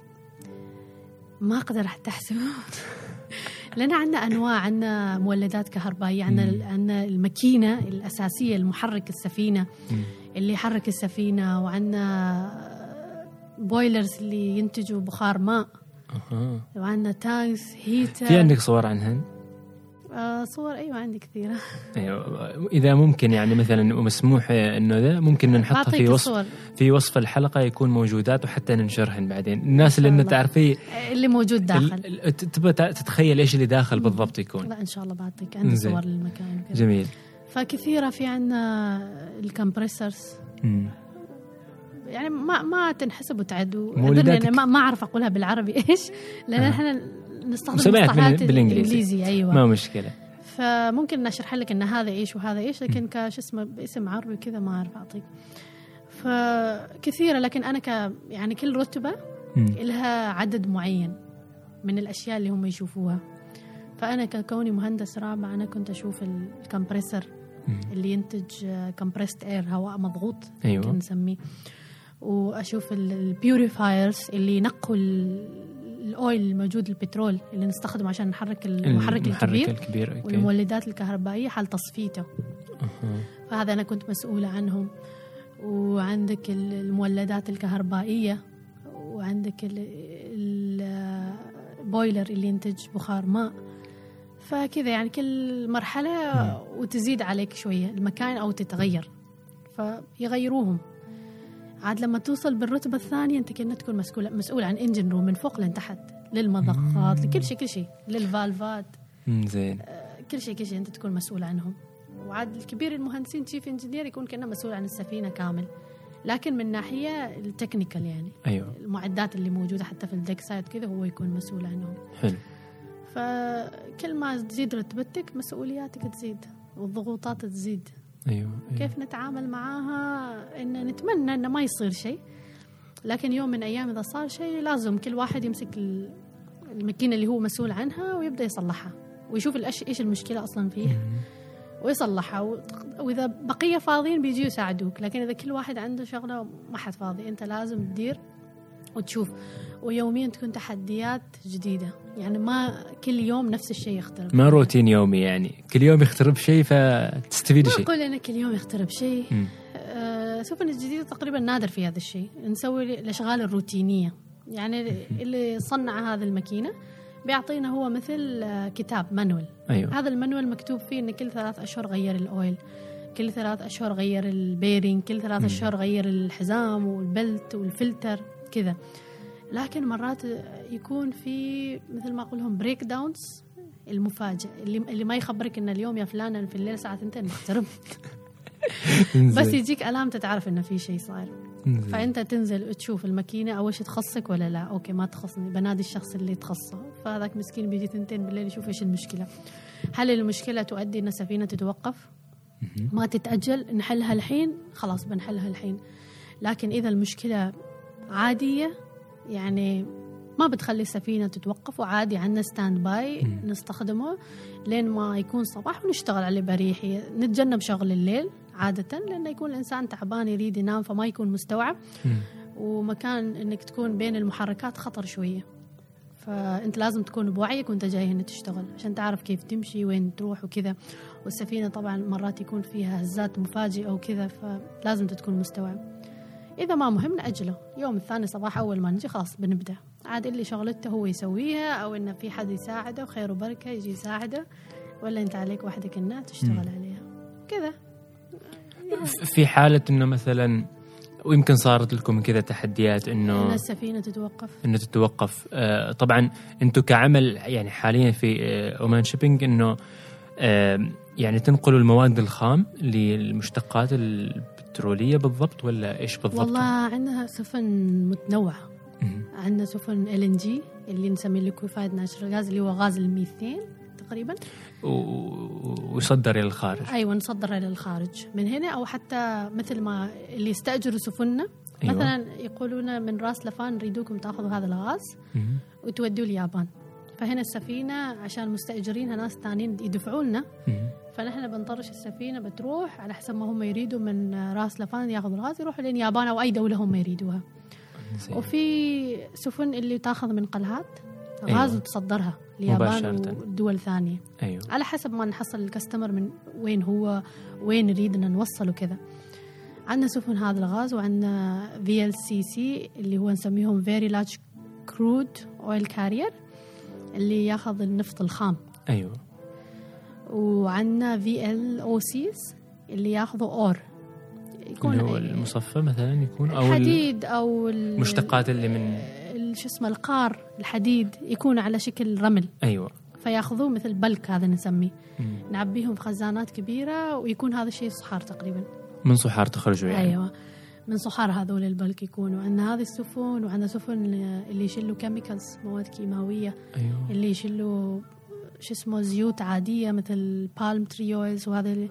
ما أقدر حتى احسبه (laughs) لأن عندنا أنواع عندنا مولدات كهربائية عندنا. عندنا الماكينة الأساسية المحرك السفينة مم. اللي يحرك السفينة وعندنا boilers اللي ينتجوا بخار ماء أها. وعندنا tanks heater في عندك صور عنهن؟ آه صور أيوه عندي كثيرة. (laughs) أيوه إذا ممكن يعني مثلا ومسموح إنه ذا ممكن نحطها في وصف الصور. في وصف الحلقة يكون موجودات وحتى ننشرهن بعدين. الناس اللي الله. تعرفي اللي موجود داخل. تع- تتخيل إيش اللي داخل بالضبط يكون. لا إن شاء الله بعطيك عندي زين. صور للمكان وكذا. جميل. فكثيرة في عندنا الكمبريسرز. يعني ما ما تنحسب وتعد. ما ما أعرف أقولها بالعربي إيش؟ لأن آه. إحنا نستخدم مسميات بال- مصطلحات بالإنجليزي. الانجليزي أيوه. ما مشكلة. فممكن اشرح لك إن هذا إيش وهذا إيش لكن كش اسمه باسم عربي كذا ما أعرف أعطيك. فكثيرة لكن أنا ك يعني كل رتبة. لها عدد معين من الأشياء اللي هم يشوفوها. فأنا ككوني مهندس رابع أنا كنت أشوف الكمبريسر. اللي ينتج compressed air هواء مضغوط أيوه. ممكن نسميه. وأشوف ال purifiers اللي ينقوا ال oil الموجود البترول اللي نستخدمه عشان نحرك المحرك الكبير الكبير أوكي. والمولدات الكهربائية حال تصفيته. أها. فهذا أنا كنت مسؤولة عنهم. وعندك ال- المولدات الكهربائية وعندك ال- ال- ال boiler اللي ينتج بخار ماء. فكذا يعني كل مرحلة وتزيد عليك شوية المكان أو تتغير. فيغيروهم. عاد لما توصل بالرتبة الثانية أنت كأنك تكون مسؤول مسؤول عن engine room من فوق لين تحت. للمضخات لكل شيء كل شيء. لل valveات. زين. كل شيء كل شيء أنت تكون مسؤول عنهم. وعاد الكبير المهندسين chief engineer يكون كأنه مسؤول عن السفينة كامل. لكن من ناحية ال technical يعني. أيوه. المعدات اللي موجودة حتى في ال deck side كذا هو يكون مسؤول عنهم. حلو. فكل ما تزيد رتبتك مسؤولياتك تزيد والضغوطات تزيد. أيوه, أيوة. كيف نتعامل معاها إن نتمنى إنه ما يصير شيء. لكن يوم من أيام إذا صار شيء لازم كل واحد يمسك ال- الماكينه اللي هو مسؤول عنها ويبدأ يصلحها ويشوف الأش... إيش المشكلة أصلا فيها. ويصلحها. و- وإذا بقية فاضيين بيجوا يساعدوك لكن إذا كل واحد عنده شغلة ما حد فاضي. أنت لازم تدير وتشوف. ويوميا تكون تحديات جديدة. يعني ما كل يوم نفس الشيء يختلف ما روتين يومي يعني. كل يوم يخترب شيء فتستفيد شيء. أقول أنا كل يوم يخترب شيء. آه، سفن الجديدة تقريبا نادر في هذا الشيء. نسوي الأشغال الروتينية. يعني اللي صنع هذه الماكينة بيعطينا هو مثل آه، كتاب manual. أيوه. هذا ال manual مكتوب فيه ان كل ثلاث أشهر غير ال oil. كل ثلاث أشهر غير ال bearing. كل ثلاث. أشهر غير الحزام وال belt وال filter. كذا. لكن مرات يكون في مثل ما أقولهم breakdowns المفاجئ اللي اللي ما يخبرك إن اليوم يا فلان في الليل الساعة 2 محترم بس. يجيك علامه تعرف انه في شيء صاير. فأنت تنزل تشوف الماكينة اول شيء تخصك ولا لا. أوكي ما تخصني. بنادي الشخص اللي تخصه. فهذاك مسكين بيجي ثنتين بالليل يشوف إيش المشكلة. هل المشكلة تؤدي إن السفينة تتوقف. ما تتأجل؟ نحلها الحين؟ خلاص بنحلها الحين. لكن إذا المشكلة عادية يعني ما بتخلي السفينة تتوقف وعادي عندنا standby. نستخدمه لين ما يكون صباح ونشتغل عليه بريحيه نتجنب شغل الليل عادة لأنه يكون الإنسان تعبان يريد ينام فما يكون مستوعب. ومكان إنك تكون بين المحركات خطر شوية. فأنت لازم تكون بوعيك وأنت جاي هنا تشتغل عشان تعرف كيف تمشي وين تروح وكذا. والسفينة طبعا مرات يكون فيها هزات مفاجئة وكذا فلازم تكون مستوعب. إذا ما مهم نأجله. يوم الثاني صباح أول ما نجي خلاص بنبدأ. عاد اللي شغلته هو يسويها أو انه في حد يساعده خير وبركة يجي يساعده. ولا أنت عليك وحدك إنها تشتغل. عليها. كذا. في حالة إنه مثلا ويمكن صارت لكم كذا تحديات إن انه السفينة تتوقف. إنه تتوقف. آه، طبعا أنتم كعمل يعني حاليا في آه، اومان شيبينج إنه آه، يعني تنقلوا المواد الخام للمشتقات البترولية بالضبط ولا إيش بالضبط؟ والله عندنا سفن متنوعة. عندنا سفن LNG اللي نسميه liquefied natural gas اللي هو غاز الميثين تقريبا ويصدر إلى الخارج أيوه نصدرها للخارج من هنا أو حتى مثل ما اللي يستأجروا سفننا أيوة. مثلا يقولون من راس لفان نريدوكم تأخذوا هذا الغاز. وتودوه اليابان فهنا السفينة عشان مستأجرينها ناس ثانيين يدفعوا لنا. فنحن بنطرش السفينة بتروح على حسب ما هم يريدوا من راس لفان ياخذوا الغاز يروحوا لين اليابان أو أي دولة هم يريدوها زين. وفي سفن اللي تاخذ من قلهات أيوة. غاز وتصدرها اليابان مباشرة. ودول ثانية أيوه على حسب ما نحصل ال customer من وين هو وين نريدنا نوصل وكذا عندنا سفن هذا الغاز وعندنا VLCC اللي هو نسميهم very large crude oil carrier اللي ياخذ النفط الخام أيوه وعندنا VLOCs اللي ياخذوا ore يكون اللي هو المصفى مثلا يكون أو الحديد أو ال- المشتقات اللي من شو اسمه القار الحديد يكون على شكل رمل. أيوه. فياخذوه مثل bulk هذا نسميه. نعبيهم في خزانات كبيرة ويكون هذا الشيء صحار تقريبا. من صحار تخرجوا يعني. أيوه. من صحار هذول ال bulk يكونوا. عندنا هذه السفن وعندنا سفن اللي يشيلوا chemicals مواد كيماوية. أيوه. اللي يشيلوا شو اسمه زيوت عادية مثل palm tree oils وهذا اللي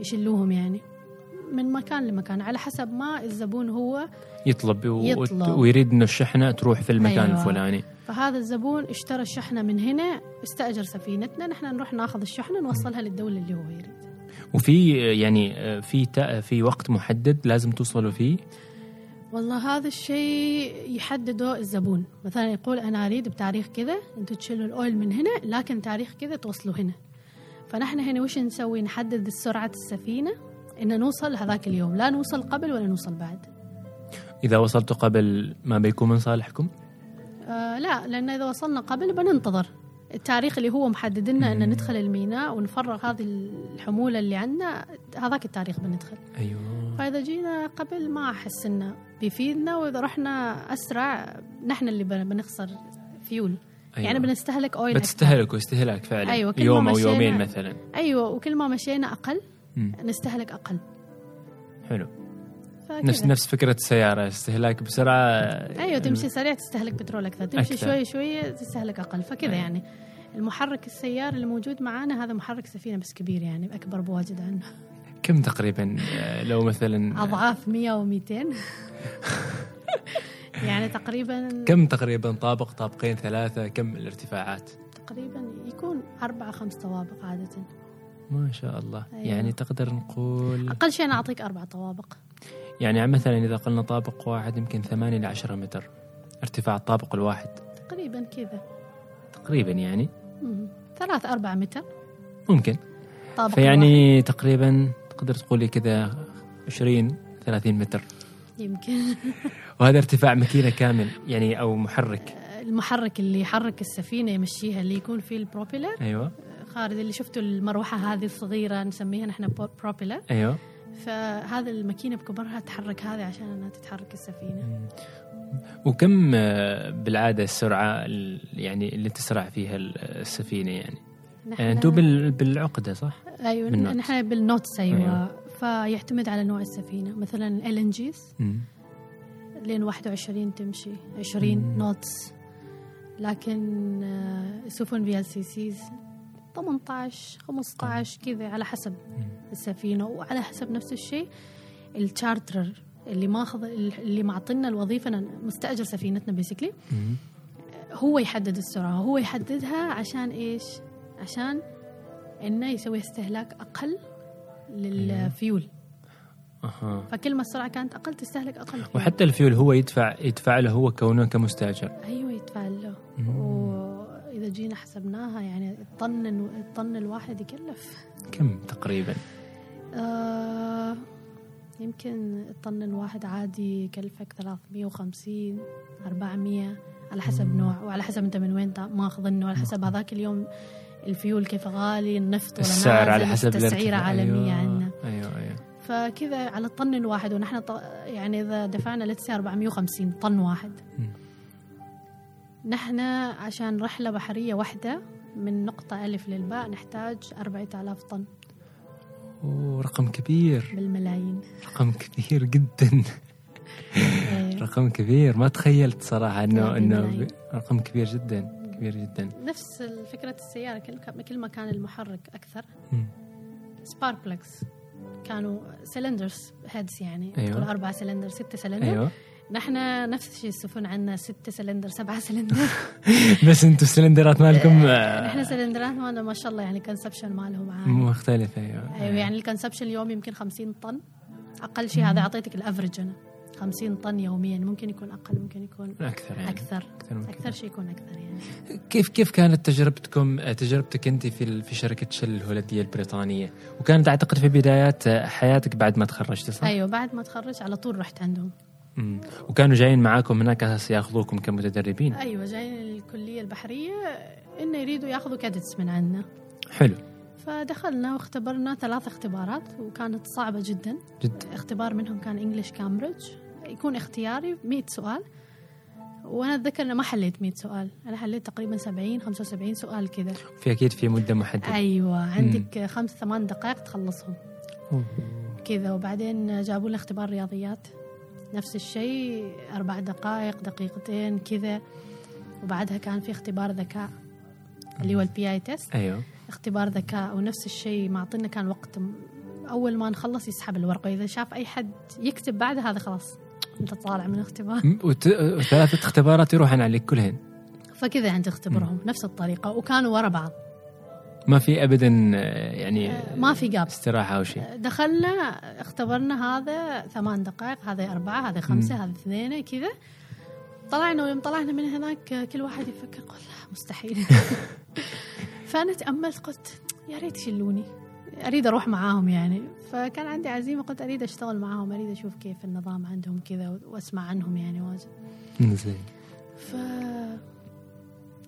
يشيلوهم يعني من مكان لمكان على حسب ما الزبون هو يطلب. يطلب. ويريد إنه الشحنة تروح في المكان أيوة. الفلاني فهذا الزبون اشترى الشحنة من هنا استأجر سفينتنا نحن نروح ناخذ الشحنة نوصلها للدولة اللي هو يريد وفي يعني في في وقت محدد لازم توصلوا فيه والله هذا الشيء يحدده الزبون. مثلا يقول أنا أريد بتاريخ كذا أنتم تشيلوا الأويل من هنا لكن تاريخ كذا توصلوا هنا. فنحن هنا وش نسوي؟ نحدد سرعة السفينة إن نوصل هذاك اليوم. لا نوصل قبل ولا نوصل بعد. إذا وصلتوا قبل ما بيكون من صالحكم؟ آه لا لأن إذا وصلنا قبل بننتظر. التاريخ اللي هو محدد لنا إن. ندخل الميناء ونفرغ هذه الحمولة اللي عندنا هذاك التاريخ بندخل. أيوه. فإذا جينا قبل ما أحس إنه بيفيدنا وإذا رحنا أسرع نحن اللي بن- بنخسر فيول أيوة. يعني بنستهلك اويل. بتستهلك واستهلاك فعلا أيوة، كل يوم أو يومين مثلا أيوه وكل ما مشينا أقل مم. نستهلك أقل حلو. نفس نفس فكرة السيارة استهلاك بسرعة أيوه تمشي سريع تستهلك بترول أكثر تمشي أكثر. شوي شوي تستهلك أقل فكذا أيوة. يعني المحرك السيار اللي موجود معانا هذا محرك سفينة بس كبير يعني أكبر بواجد عنه كم تقريبا آه، لو مثلا أضعاف 100 و200 (laughs) يعني تقريبا كم تقريبا طابق طابقين ثلاثة كم الارتفاعات؟ تقريبا يكون أربعة خمس طوابق عادة. ما شاء الله. أيوة. يعني تقدر نقول أقل شيء أنا أعطيك أربع طوابق. يعني مثلا إذا قلنا طابق واحد يمكن 8 ل 10 متر ارتفاع الطابق الواحد. تقريبا كذا. تقريبا يعني؟ مم. ثلاث أربع متر. ممكن. طابق الواحد. فيعني تقريبا تقدر تقولي كذا 20 30 متر. يمكن. (laughs) وهذا ارتفاع ماكينة كامل يعني أو محرك. المحرك اللي يحرك السفينة يمشيها اللي يكون فيه البروبيلر. أيوه. خالد اللي شفتوا المروحة هذه الصغيرة نسميها نحن بروبيلر. أيوه. فهذا الماكينة بكبرها تحرك هذه عشان إنها تتحرك السفينة. وكم آه، بالعادة السرعة ال- يعني اللي تسرع فيها ال- السفينة يعني؟ أنتم بال- بالعقدة صح؟ أيوه. نحن بال knots أيوه, أيوة. فيعتمد على نوع السفينة. مثلا LNGs. لين 21 تمشي. 20 مم. knots لكن آه، السفن VLCCs 18 15 كذا على حسب السفينة. وعلى حسب نفس الشيء التشارتر اللي ماخذ اللي معطينا الوظيفة أنا مستأجر سفينتنا basically. هو يحدد السرعة. هو يحددها عشان إيش؟ عشان إنه يسوي استهلاك أقل للفيول. أها. فكل ما السرعة كانت أقل تستهلك أقل. فيول. وحتى الفيول هو يدفع يدفع له هو كونه كمستاجر أيوه يدفع له. مم. وإذا جينا حسبناها يعني الطن الطن الواحد يكلف. كم تقريبا؟ آه يمكن الطن الواحد عادي يكلفك 350 400 على حسب نوع وعلى حسب أنت من وين تا- ماخذنه وعلى حسب هذاك اليوم الفيول كيف غالي النفط ولا السعر على حسب التسعيره الارتفاع. عالميه أيوة. عندنا أيوه أيوه فكذا على الطن الواحد ونحن. يعني إذا دفعنا لتسي 450 طن واحد مم. نحن عشان رحلة بحرية واحدة من نقطة ألف للباء نحتاج 4000 طن رقم كبير بالملايين رقم كبير جدا (laughs) إيه. رقم كبير ما تخيلت صراحة إنه إنه رقم كبير جدا كبير جدا. نفس فكرة السيارة كل كل ما كان المحرك أكثر. مم. spark plugs كانوا cylinders heads يعني. أيوة. أربعة سلندر ستة سلندر أيوه. نحن نفس الشيء السفن عندنا ستة سلندر سبعة سلندر بس أنتم السلندرات مالكم آه، نحن سلندرات مالنا ما شاء الله يعني consumption مالهم عالي. مختلفه أيوه. أيوة يعني ال consumption اليوم يمكن 50 طن. أقل شيء هذا أعطيتك ال average أنا. 50 طن يوميا ممكن يكون أقل ممكن يكون أكثر يعني. أكثر. من أكثر. شيء يكون أكثر يعني. كيف كيف كانت تجربتكم تجربتك أنت في في شركة شل الهولندية البريطانية؟ وكانت أعتقد في بدايات حياتك بعد ما تخرجت صح؟ أيوة بعد ما تخرج على طول رحت عندهم. مم. وكانوا جايين معاكم هناك أساس يأخذوكم كمتدربين. أيوه جايين الكلية البحرية انه يريدوا يأخذوا cadets من عندنا. حلو. فدخلنا واختبرنا ثلاث اختبارات وكانت صعبة جدا. جد اختبار منهم كان English Cambridge يكون اختياري 100 سؤال. وأنا أتذكر اني ما حليت 100 سؤال. أنا حليت تقريبا 70 75 سؤال كذا. في أكيد في مدة محددة. أيوه. عندك خمس ثمان دقائق تخلصهم. كذا. وبعدين جابوا لنا اختبار رياضيات. نفس الشيء أربع دقائق دقيقتين كذا. وبعدها كان في اختبار ذكاء اللي هو ال PI test أيوه. اختبار ذكاء. ونفس الشيء معطينا كان وقت. أول ما نخلص يسحب الورقة. اذا شاف أي حد يكتب بعدها هذا خلاص. أنت طالع من وت... وثلاثة اختبارات يروحن عليك كلهن. فكذا يعني تختبرهم نفس الطريقة وكانوا ورا بعض. ما في ابدا آه، يعني ما في جاب استراحة أو شيء. دخلنا اختبرنا هذا ثمان دقائق هذا أربعة هذا خمسة هذا اثنين كذا. طلعنا ويوم طلعنا من هناك كل واحد يفكر قل لا مستحيل. (laughs) فأنا تأملت قلت يا ريت يشلوني. أريد أروح معاهم يعني. فكان عندي عزيمة قلت أريد أشتغل معاهم أريد أشوف كيف النظام عندهم كذا وأسمع عنهم يعني واجد. زين. ف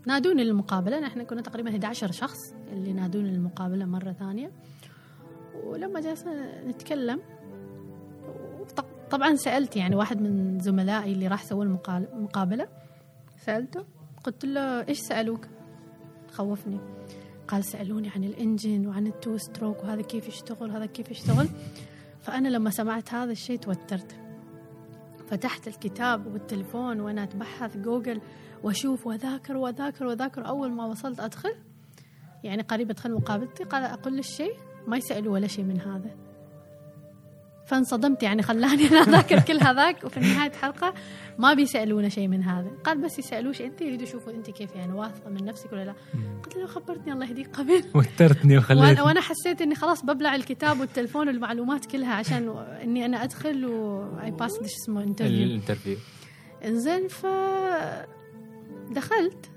نادوني للمقابلة. نحن كنا تقريبا 11 شخص اللي نادوني للمقابلة مرة ثانية. ولما جلسنا نتكلم طبعا سألت يعني واحد من زملائي اللي راح سووا المقال- المقابله سألته قلت له إيش سألوك؟ خوفني. قال سألوني عن ال engine وعن ال two stroke وهذا كيف يشتغل هذا كيف يشتغل. فأنا لما سمعت هذا الشيء توترت. فتحت الكتاب والتليفون وأنا أتبحث جوجل وأشوف وأذاكر وأذاكر وأذاكر. أول ما وصلت أدخل يعني قريب أدخل مقابلتي قال أقول الشيء ما يسألوا ولا شيء من هذا. فانصدمت يعني خلاني (laughs) أنا أذاكر كل هذاك وفي نهاية الحلقة ما بيسألونا شيء من هذا. قال بس يسألوش أنت يريدوا يشوفوا أنت كيف يعني واثقة من نفسك ولا لا. قلت له خبرتني الله يهديك قبل. (laughs) وترتني وأنا, وخليتني وأنا حسيت إني خلاص ببلع الكتاب والتلفون والمعلومات كلها عشان إني أنا أدخل واي باس شو اسمه interview ال interview. إنزين ف دخلت.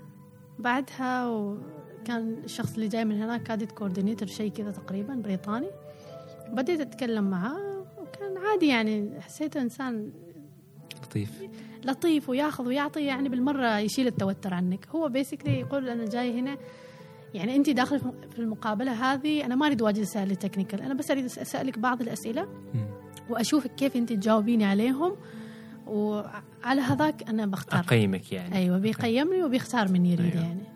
بعدها وكان الشخص اللي جاي من هناك cadet coordinator شيء كذا تقريبا بريطاني. بديت أتكلم معاه. عادي يعني حسيته إنسان لطيف. لطيف وياخذ ويعطي يعني بالمرة يشيل التوتر عنك. هو basically يقول أنا جاي هنا يعني انت داخل في المقابلة هذه أنا ما أريد واجد أسأل technical أنا بس أريد أسألك بعض الأسئلة. وأشوفك كيف انت تجاوبيني عليهم وعلى هذاك أنا بختار. أقيمك يعني. أيوه بيقيمني وبيختار من يريد أيوة. يعني.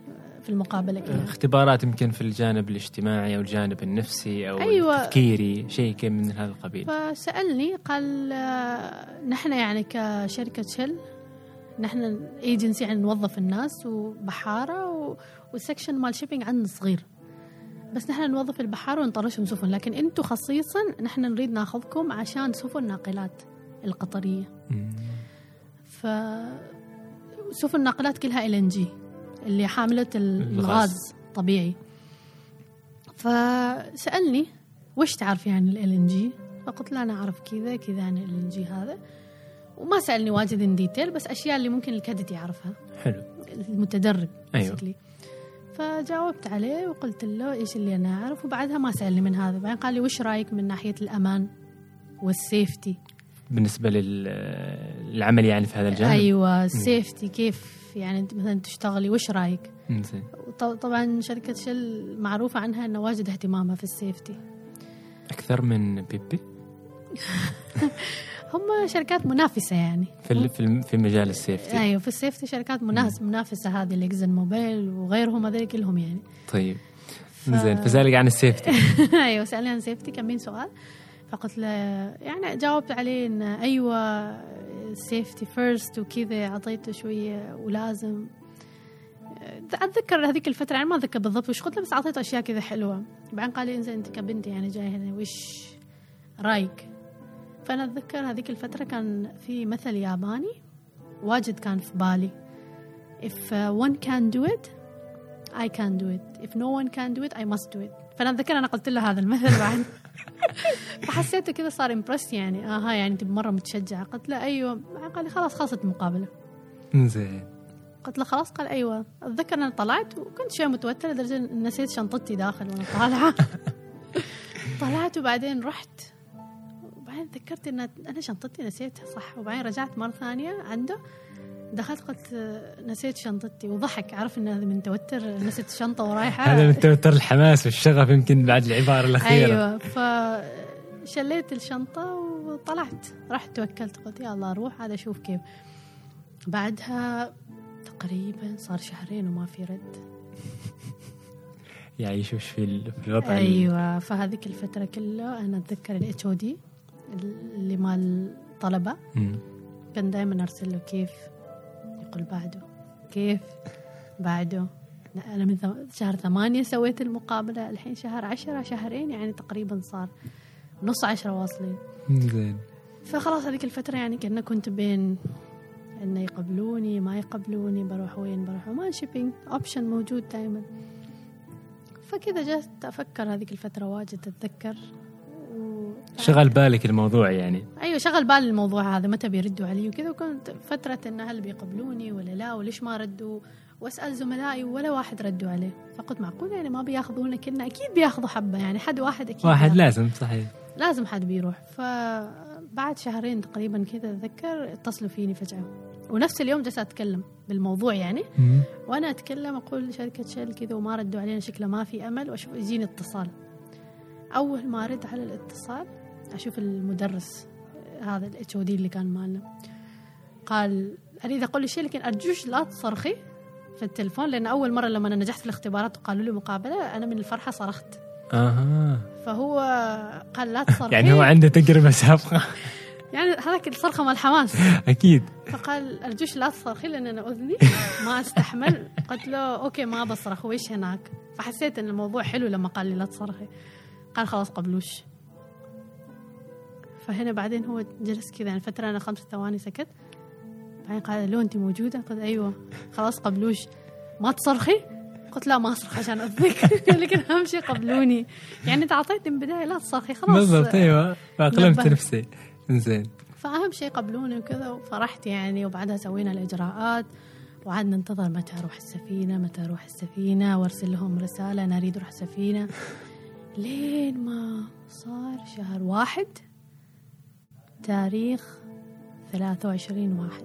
في المقابلة كلها اختبارات يمكن في الجانب الاجتماعي أو الجانب النفسي أو أيوة. التفكيري شيء كم من هذا القبيل؟ فسألني قال آه، نحن يعني كشركة شل نحن ايجنسي يعني نوظف الناس وبحارة و... وال section مال shipping عندنا صغير. بس نحن نوظف البحارة ونطرشهم سفن لكن أنتم خصيصا نحن نريد ناخذكم عشان سفن ناقلات القطرية. ف سفن الناقلات كلها LNG. اللي حاملة ال- الغاز. طبيعي. فسألني وش تعرف يعني LNG فقلت له أنا أعرف كذا كذا عن LNG هذا. وما سألني واجد in detail بس أشياء اللي ممكن ال cadet يعرفها. حلو. المتدرب أيوة. basically. فجاوبت عليه وقلت له إيش اللي أنا أعرف؟ وبعدها ما سألني من هذا. بعدين قال لي وش رأيك من ناحية الأمان والسيفتي بالنسبة للعمل يعني في هذا الجانب؟ أيوه السيفتي كيف يعني أنت مثلا تشتغلي وش رأيك؟ زين. طبعا شركة شل معروفة عنها إنه واجد اهتمامها في السيفتي. أكثر من بيبي؟ (laughs) هم شركات منافسة يعني. في في في مجال ال safety. أيوه في ال safety شركات منافسه منافسة هذه الاكسون موبيل وغيرهم هذول كلهم يعني. طيب. ف- زين فسالك عن ال safety؟ (laughs) أيوه سألني عن safety كم من سؤال. فقلت له يعني جاوبت عليه إن أيوه safety first وكذا أعطيته شوية ولازم. أتذكر هذيك الفترة يعني ما أتذكر بالضبط وش قلت له بس أعطيته أشياء كذا حلوة. بعدين قال لي إنزين أنت كبنتي يعني جاي هنا وش رأيك؟ فأنا أتذكر هذيك الفترة كان في مثل ياباني واجد كان في بالي. If uh, one can do it I can do it. If no one can do it I must do it. فأنا أتذكر أنا قلت له هذا المثل بعد. (laughs) فحسيته كذا صار امبرس يعني. أها يعني انت مرة متشجعة. قلت له أيوه. قال لي خلاص خلصت المقابله زين قلت له خلاص. قال أيوه. أتذكر أنا طلعت وكنت شوي متوترة لدرجة نسيت شنطتي داخل وأنا طالعة. (laughs) طلعت وبعدين رحت. وبعدين تذكرت إن أنا شنطتي نسيتها صح. وبعدين رجعت مرة ثانية عنده. دخلت قلت نسيت شنطتي وضحك. عرف إن هذا من توتر نسيت الشنطه ورايحة. هذا من توتر الحماس والشغف يمكن بعد العبارة الأخيرة. أيوه. فشليت الشنطة وطلعت. رحت توكلت قلت يا الله أروح هذا أشوف كيف. بعدها تقريبا صار شهرين وما في رد. (laughs) يعيش وش في ال- في الوضع ال- أيوه. فهذيك الفترة كلها أنا أتذكر ال HOD اللي مال الطلبه. كان دائما أرسل له كيف يقول بعده. كيف؟ بعده. أنا من ثم- شهر ثمانية سويت المقابلة الحين شهر عشرة شهرين يعني تقريبا صار نص عشرة واصلين. زين. فخلاص هذيك الفترة يعني كأنه كنت بين انه يقبلوني ما يقبلوني بروح وين بروح ومان شيبينج option موجود دائما فكذا جلست أفكر هذيك الفترة واجد أتذكر. شغل بالك الموضوع يعني؟ أيوه شغل بالي الموضوع هذا متى بيردوا علي؟ وكذا وكنت فترة انه هل بيقبلوني ولا لا وليش ما ردوا؟ وأسأل زملائي ولا واحد ردوا عليه. فقلت معقول يعني ما بياخذونا كنا أكيد بياخذوا حبة يعني حد واحد أكيد واحد بياخذ. لازم صحيح. لازم حد بيروح. فبعد شهرين تقريبا كذا أتذكر اتصلوا فيني فجأة. ونفس اليوم جالسة أتكلم بالموضوع يعني. وأنا أتكلم أقول شركة شل كذا وما ردوا علينا شكله ما في أمل وأشوف يجيني اتصال. أول ما أرد على الاتصال أشوف المدرس هذا الاتش أو دي اللي كان مالنا قال أريد أقول شيء لكن أرجوش لا تصرخي في التلفون لأن أول مرة لما أنا نجحت في الاختبارات وقالوا لي مقابلة أنا من الفرحة صرخت. أها. فهو قال لا (laughs) تصرخي. يعني هو عنده تجربة سابقة. (laughs) يعني هذاك الصرخة مال الحماس أكيد. فقال أرجوش لا تصرخي لأن أنا أذني (laughs) ما أستحمل. قلت له okay ما بصرخ ويش هناك؟ فحسيت إن الموضوع حلو لما قال لي لا تصرخي. قال خلاص قبلوش. فهنا بعدين هو جلس كذا يعني فترة أنا خمس ثواني سكت. بعدين قال لو انت موجودة؟ قلت أيوه. خلاص قبلوش. ما تصرخي؟ قلت لا ما أصرخ عشان أذنك. (laughs) لكن أهم شيء قبلوني. يعني أنت اعطيتني من البداية لا تصرخي خلاص. بالضبط أيوه. فأقلمت نبهت. نفسي. زين فأهم شيء قبلوني وكذا وفرحت يعني. وبعدها سوينا الإجراءات. وقعدنا ننتظر متى أروح السفينة متى أروح السفينة. وأرسل لهم رسالة أنا أريد أروح السفينة. لين ما صار شهر واحد تاريخ 23 واحد.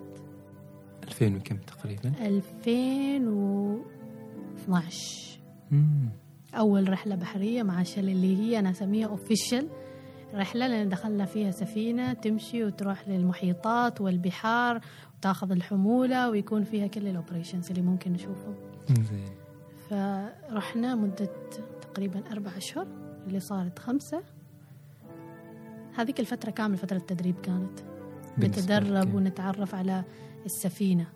2000 وكم تقريبا؟ 2012 مم. أول رحلة بحرية مع شل اللي هي أنا أسميها أوفيشال رحلة لأن دخلنا فيها سفينة تمشي وتروح للمحيطات والبحار وتاخذ الحمولة ويكون فيها كل ال operations اللي ممكن نشوفهم. زين. فرحنا مدة تقريبا أربع أشهر اللي صارت خمسة. هذيك الفترة كامل فترة التدريب كانت. نتدرب ونتعرف على السفينة.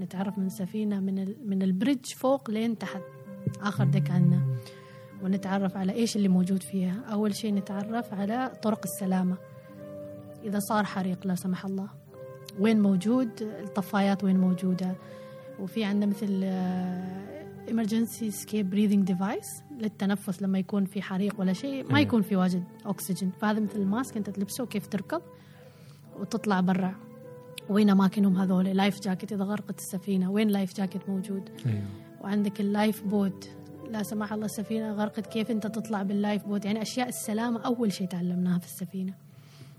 نتعرف من السفينة من. من ال bridge فوق لين تحت. آخر deck عنا ونتعرف على إيش اللي موجود فيها. أول شيء نتعرف على طرق السلامة. إذا صار حريق لا سمح الله. وين موجود؟ الطفايات وين موجودة؟ وفي عندنا مثل آه، emergency escape breathing device للتنفس لما يكون في حريق ولا شيء ما. يكون في واجد أكسجين فهذا مثل ال mask أنت تلبسه وكيف تركض وتطلع برا. وين أماكنهم هذول؟ life jacket إذا غرقت السفينة وين life jacket موجود؟ أيوه. وعندك ال lifeboat لا سمح الله السفينة غرقت كيف أنت تطلع بال lifeboat يعني أشياء السلامة أول شيء تعلمناها في السفينة.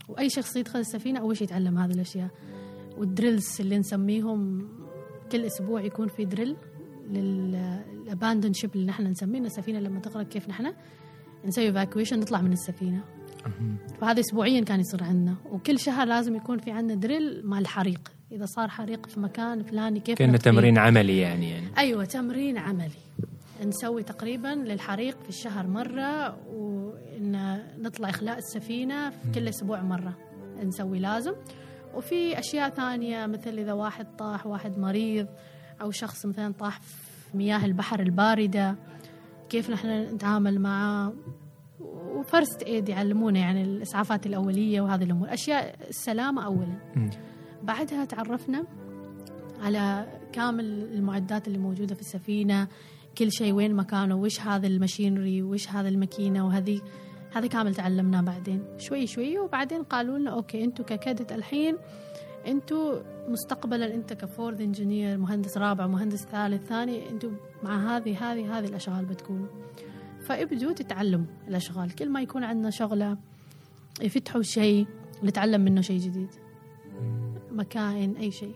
وأي شخص يدخل السفينة أول شيء يتعلم هذه الأشياء. وال drills اللي نسميهم كل أسبوع يكون في drill لل abandon ship اللي نحن نسميه إن السفينة لما تغرق كيف نحن؟ نسوي evacuation نطلع من السفينة. أهم. فهذا اسبوعيا كان يصير عندنا. وكل شهر لازم يكون في عندنا drill مع الحريق. إذا صار حريق في مكان فلاني كيف كأنه. تمرين عملي يعني يعني. أيوه تمرين عملي. نسوي تقريبا للحريق في الشهر مرة وإن نطلع إخلاء السفينة في كل أسبوع مرة. نسوي لازم. وفي أشياء ثانية مثل إذا واحد طاح واحد مريض أو شخص مثلا طاح في مياه البحر الباردة كيف نحن نتعامل معه؟ وفرست ايد يعلمونا يعني الإسعافات الأولية وهذه الأمور. أشياء السلامه اولا. مم. بعدها تعرفنا على كامل المعدات اللي موجودة في السفينة كل شيء وين مكانه وش هذا ال machinery وش هذا الماكينة وهذه هذا كامل تعلمناه بعدين. شوي شوي وبعدين قالوا لنا okay أنتوا ك cadet الحين أنتوا مستقبلا انت ك fourth engineer مهندس رابع مهندس ثالث ثاني أنتوا مع هذه هذه هذه الأشغال بتكونوا. فابدوا تتعلموا الأشغال. كل ما يكون عندنا شغلة يفتحوا شيء نتعلم منه شيء جديد. مكائن أي شيء.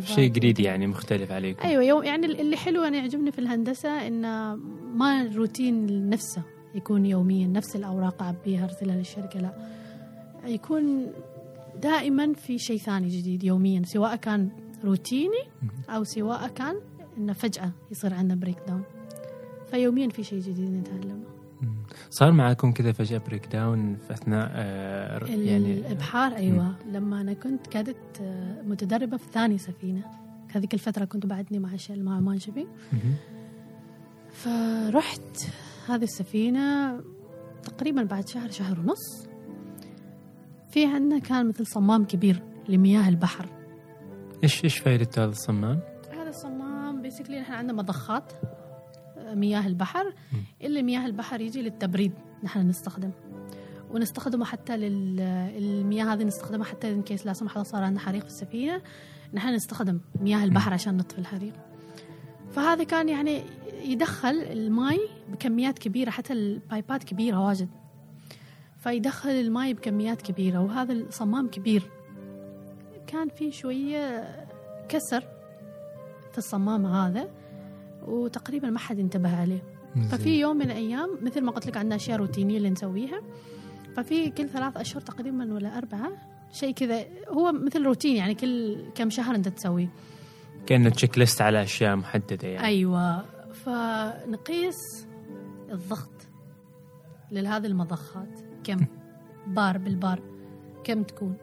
شيء جديد يعني مختلف عليكم. أيوه يوم يعني اللي حلو أنا يعجبني في الهندسة انه ما الروتين نفسه يكون يوميا نفس الأوراق أعبيها أرسلها للشركة لا. يكون دائما في شيء ثاني جديد يوميا سواء كان روتيني أو سواء كان إنه فجأة يصير عندنا breakdown فيوميا في شيء جديد نتعلمه. صار معكم كذا فجأة breakdown في أثناء آه، يعني يعني الإبحار أيوه. لما أنا كنت cadet آه، متدربة في ثاني سفينة. هذيك الفترة كنت بعدني مع مع مان شيبينج. فرحت هذه السفينة تقريبا بعد شهر شهر ونص. في عندنا كان مثل صمام كبير لمياه البحر. إيش إيش فائدة هذا الصمام؟ هذا الصمام basically نحن عندنا مضخات آه، مياه البحر. اللي مياه البحر يجي للتبريد نحن نستخدم. ونستخدمه حتى للمياه هذه نستخدمها حتى ان كيس لا سمح الله صار عندنا حريق في السفينة. نحن نستخدم مياه البحر عشان نطفي الحريق. فهذا كان يعني يدخل الماء بكميات كبيرة حتى البايبات كبيرة واجد. فيدخل الماء بكميات كبيرة وهذا الصمام كبير. كان في شوية كسر في الصمام هذا وتقريبا ما حد انتبه عليه. ففي يوم من الأيام مثل ما قلت لك عندنا أشياء روتينية اللي نسويها. ففي كل ثلاث أشهر تقريبا ولا أربعة شيء كذا. هو مثل روتين يعني كل كم شهر أنت تسويه. كأنه تشيك ليست على أشياء محددة يعني. أيوه. فنقيس الضغط لهذه المضخات. كم؟ بار بالبار. كم تكون؟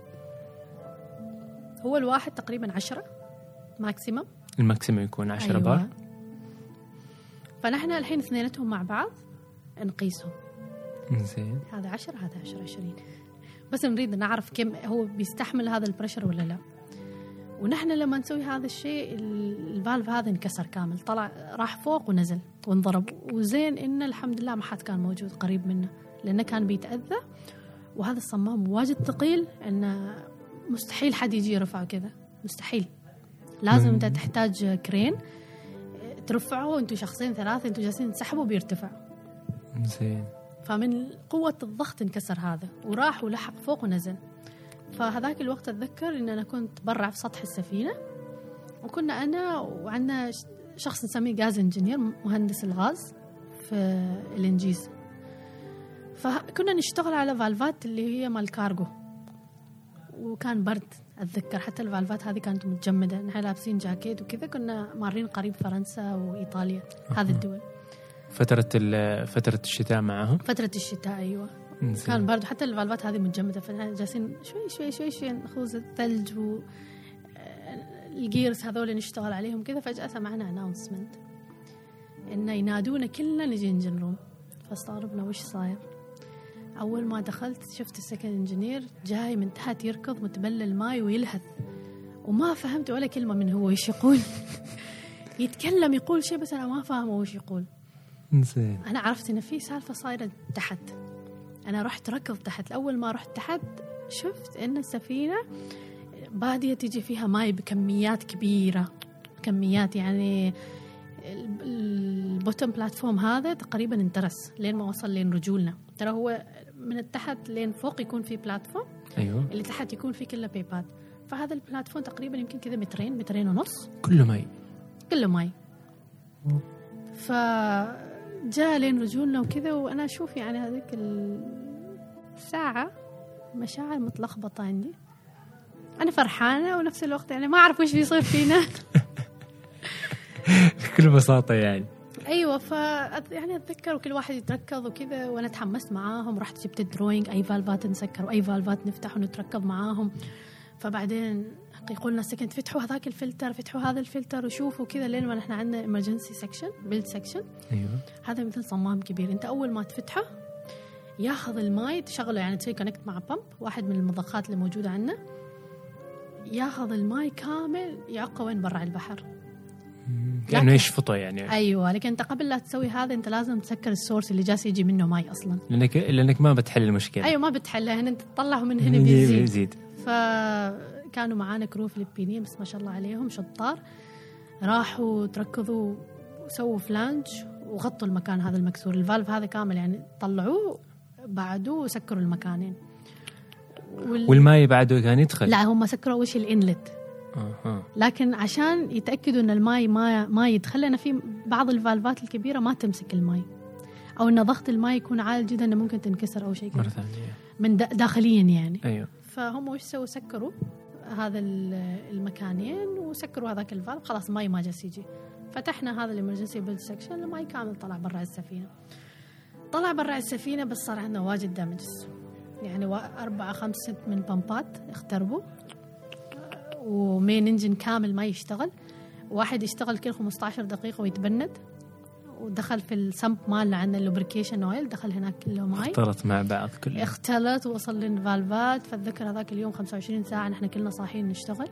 هو الواحد تقريبا عشرة maximum ال maximum يكون 10 أيوة. بار. فنحن الحين اثنيناتهم مع بعض نقيسهم. زين. هذا 10 هذا 10 20 بس نريد نعرف كم هو بيستحمل هذا ال pressure ولا لا. ونحن لما نسوي هذا الشيء ال- valve هذا انكسر كامل. طلع راح فوق ونزل وانضرب. وزين انه الحمد لله ما حد كان موجود قريب منه. لأنه كان بيتأذى. وهذا الصمام واجد ثقيل إنه مستحيل حد يجي يرفعه كذا. مستحيل. لازم. أنت تحتاج كرين. ترفعه أنتوا شخصين ثلاثة أنتوا جالسين تسحبوا بيرتفع. زين. فمن قوة الضغط انكسر هذا. وراح ولحق فوق ونزل. فهذاك الوقت أتذكر إن أنا كنت برا في سطح السفينة. وكنا أنا وعندنا شخص نسميه غاز انجينير مهندس الغاز في الإنجيز. فكنا نشتغل على valveات اللي هي مال كارغو. وكان برد أتذكر. حتى ال valveات هذه كانت متجمدة. نحن لابسين جاكيت وكذا. كنا مارين قريب فرنسا وإيطاليا. هذه الدول. فترة ال- فترة الشتاء معاهم؟ فترة الشتاء أيوة. زين. كان برضو حتى ال valveات هذه متجمدة. فنحن جالسين شوي شوي شوي شوي نخوض الثلج و آه، ال gears هذول نشتغل عليهم كذا. فجأة سمعنا announcement انه ينادونا كلنا نجي engine room فاستغربنا وش صاير؟ أول ما دخلت شفت ال second engineer جاي من تحت يركض متبلل ماي ويلهث. وما فهمت ولا كلمة من هو إيش يقول. (laughs) يتكلم يقول شيء بس أنا ما فاهمه وش يقول. زين أنا عرفت إن في سالفة صايرة تحت. أنا رحت ركض تحت. اول ما رحت تحت شفت إن السفينة بادية تجي فيها ماي بكميات كبيرة. كميات يعني ال- bottom platform هذا تقريبا انترس لين ما وصل لين رجولنا. ترى هو من التحت لين فوق يكون في platform أيوه. اللي تحت يكون فيه كله بيبات فهذا ال platform تقريبا يمكن كذا مترين مترين ونص. كله ماي. كله ماي. فجاء لين رجولنا وكذا وأنا أشوف يعني هذيك الساعة مشاعر متلخبطة عندي. أنا فرحانة ونفس الوقت يعني ما أعرف وش بيصير فينا. (laughs) بكل بساطة يعني. أيوه ف يعني أتذكر وكل واحد يتركض وكذا وأنا تحمست معاهم رحت جبت ال drawing أي valve ات نسكر واي valve ات نفتح ونتركض معاهم. فبعدين يقولنا second فتحوا هذاك الفلتر فتحوا هذا الفلتر وشوفوا كذا لين ما نحن عندنا emergency suction bilge suction أيوه. هذا مثل صمام كبير. أنت أول ما تفتحه ياخذ الماي تشغله يعني تسوي connect مع pump واحد من المضخات اللي موجودة عندنا ياخذ الماي كامل يعقه وين؟ برا البحر. كانه يشفطه يعني. أيوه لكن أنت قبل لا تسوي هذا أنت لازم تسكر ال source اللي جالس يجي منه ماي أصلا. لانك لأنك ما بتحل المشكلة. أيوه ما بتحلها هنا أنت تطلعه من هنا بيزيد. يزيد فكانوا معانا crew فلبينيين بس ما شاء الله عليهم شطار. راحوا تركضوا وسووا flange وغطوا المكان هذا المكسور. ال valve هذا كامل يعني طلعوه بعدوه وسكروا المكانين. وال... والماي بعده كان يدخل. لا هم سكروا وش ال inlet. لكن عشان يتأكدوا إن الماي ما ما يدخل لنا في بعض ال valve ات الكبيرة ما تمسك الماي أو إن ضغط الماي يكون عالي جدا إنه ممكن تنكسر أو شيء مرة كذا ثانية. من دا- داخليا يعني. أيوه. فهم وش سووا؟ سكروا هذا ال- المكانين وسكروا هذاك ال valve خلاص الماي ما جالس يجي. فتحنا هذا ال emergency bilge suction الماي كامل طلع برا السفينة. طلع برا السفينة بس صار عندنا واجد damages. يعني أربعة خمسة من pump ات اختربوا. و main engine كامل ما يشتغل. واحد يشتغل كل 15 دقيقة ويتبند. ودخل في السمب مالنا عندنا ال lubrication oil دخل هناك كله ماي. اختلط مع بعض كله. اختلط ووصل لل valve ات. فاتذكر هذاك اليوم 25 ساعة نحن كلنا صاحيين نشتغل.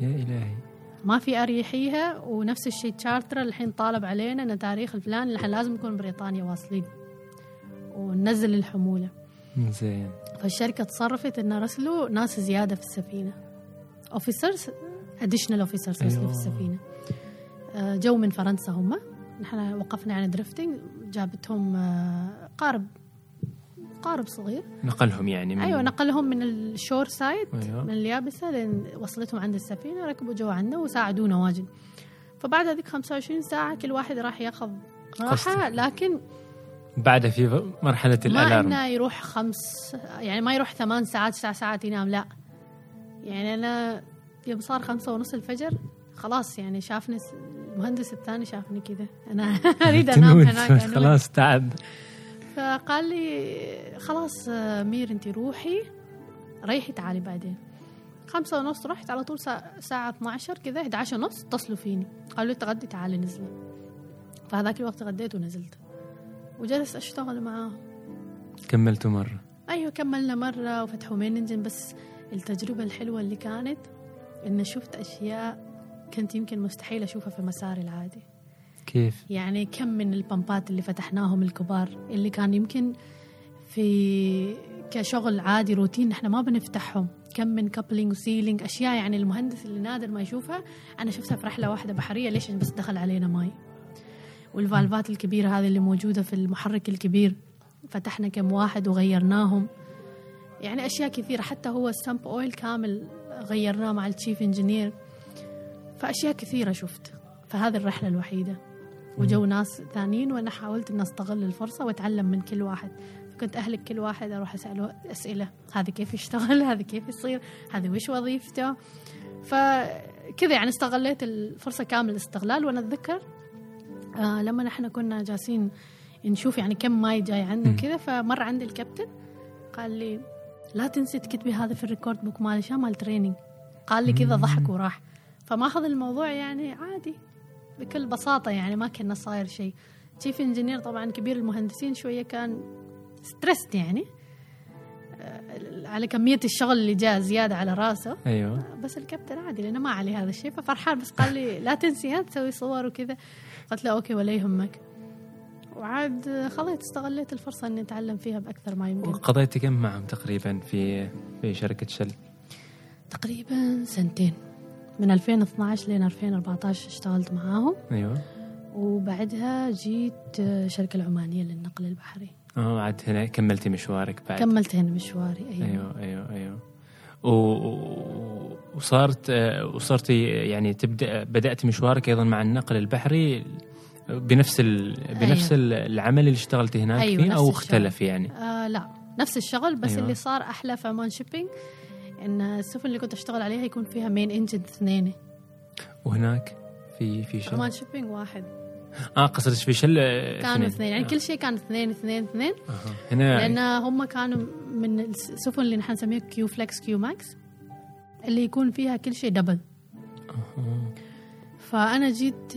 يا إلهي. ما في أريحية ونفس الشيء تشارتر الحين طالب علينا أن تاريخ الفلاني نحن لازم نكون بريطانيا واصلين. وننزل الحمولة. زين. فالشركة تصرفت أن رسلوا ناس زيادة في السفينة. officers additional officers أيوة. في السفينة آه، جو من فرنسا هم نحن وقفنا عن drifting جابتهم آه، قارب قارب صغير نقلهم يعني من أيوه نقلهم من ال shore side أيوة. من اليابسة لين وصلتهم عند السفينة ركبوا جو عنا وساعدونا واجد فبعد هذيك 25 ساعة كل واحد راح ياخذ راحة. لكن بعد في مرحلة ما ال alarm إنه يروح خمس يعني ما يروح ثمان ساعات تسع ساعات ينام لا يعني أنا يوم صار خمسة ونص الفجر خلاص يعني شافني المهندس الثاني شافني كذا. أنا (laughs) أريد أنام. هناك. خلاص تعب. فقال لي خلاص مير انت روحي ريحي تعالي بعدين. خمسة ونص رحت على طول ساعة, ساعة 12 كذا 11 ونص اتصلوا فيني. قالوا لي تغدي تعالي نزلي. فهذاك الوقت غديت ونزلت. وجلست أشتغل معاهم كملتوا مرة؟ أيوه كملنا مرة وفتحوا مين انجن بس التجربة الحلوة اللي كانت ان شفت أشياء كنت يمكن مستحيل أشوفها في مساري العادي. كيف؟ يعني كم من ال pump ات اللي فتحناهم الكبار اللي كان يمكن في كشغل عادي روتين إحنا ما بنفتحهم. كم من coupling و sealing أشياء يعني المهندس اللي نادر ما يشوفها أنا شفتها في رحلة واحدة بحرية ليش؟ بس دخل علينا ماي. وال valve ات الكبيرة هذه اللي موجودة في المحرك الكبير فتحنا كم واحد وغيرناهم. يعني أشياء كثيرة حتى هو ال sump oil كامل غيرناه مع ال chief engineer فأشياء كثيرة شفت. فهذه الرحلة الوحيدة. وجو ناس ثانيين وأنا حاولت ان أستغل الفرصة وأتعلم من كل واحد. فكنت أهلك كل واحد أروح أسأله أسئلة. هذا كيف يشتغل؟ (laughs) هذا كيف يصير؟ هذا وش وظيفته؟ فكذا يعني استغليت الفرصة كامل الاستغلال. وأنا أتذكر آه لما نحن كنا جالسين نشوف يعني كم ماي جاي عندنا مم. كذا فمر عندي الكابتن قال لي لا تنسي تكتبي هذا في ال record book مالي مال training قال لي كذا. ضحك وراح. فما اخذ الموضوع يعني عادي بكل بساطة يعني ما كنا صاير شيء. chief engineer طبعا كبير المهندسين شوية كان stressed يعني. آه، على كمية الشغل اللي جاء زيادة على راسه. أيوه. بس الكابتن عادي لأنه ما عليه هذا الشيء ففرحان بس قال لي لا تنسي ها تسوي صور وكذا. قلت له okay ولا يهمك وعاد خليت استغليت الفرصة إني أتعلم فيها بأكثر ما يمكن وقضيت كم معهم تقريبا في في شركة شل؟ تقريبا سنتين من 2012 لين 2014 اشتغلت معاهم أيوه وبعدها جيت آه، شركة العمانية للنقل البحري آه عاد هنا كملتي مشوارك بعد كملت هنا مشواري. أيوه أيوه أيوه. و- وصارت وصرتي يعني تبدأ بدأت مشوارك أيضا مع النقل البحري بنفس ال... بنفس أيوة. العمل اللي اشتغلتي هناك أيوة، فيه أو الشغل. اختلف يعني آه لا نفس الشغل بس أيوة. اللي صار أحلى في عمان shipping إن السفن اللي كنت أشتغل عليها يكون فيها main engine اثنين وهناك في في شل عمان shipping واحد آه قصدك في شل آه، كانوا اثنين يعني كل شيء كان اثنين اثنين اثنين آه. هنا لأن هم كانوا من السفن اللي نحن نسميها Q-Flex Q-Max اللي يكون فيها كل شيء double آه. فأنا جيت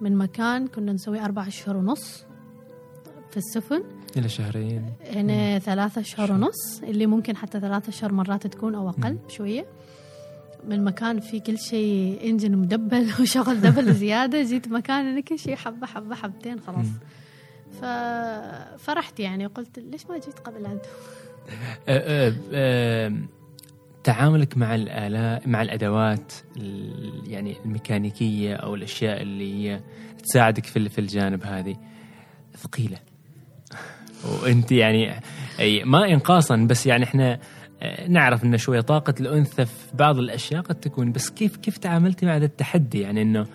من مكان كنا نسوي أربع أشهر ونص في السفن. إلى شهرين. هنا ثلاثة أشهر ونص اللي ممكن حتى ثلاثة أشهر مرات تكون أو أقل شوية. من مكان في كل شيء إنجن مدبل (laughs) وشغل دبل زيادة جيت مكان أنا كل شيء حبة حبة حبتين خلاص. مم. ففرحت يعني وقلت ليش ما جيت قبل عنده (laughs) آه، آه، آه، تعاملك مع الآلات مع الأدوات ال- يعني الميكانيكية أو الأشياء اللي هي تساعدك في في الجانب هذه. ثقيلة. وأنت يعني أي ما إنقاصا بس يعني إحنا نعرف أن شوية طاقة الأنثى في بعض الأشياء قد تكون بس كيف كيف تعاملتي مع هذا التحدي؟ يعني أنه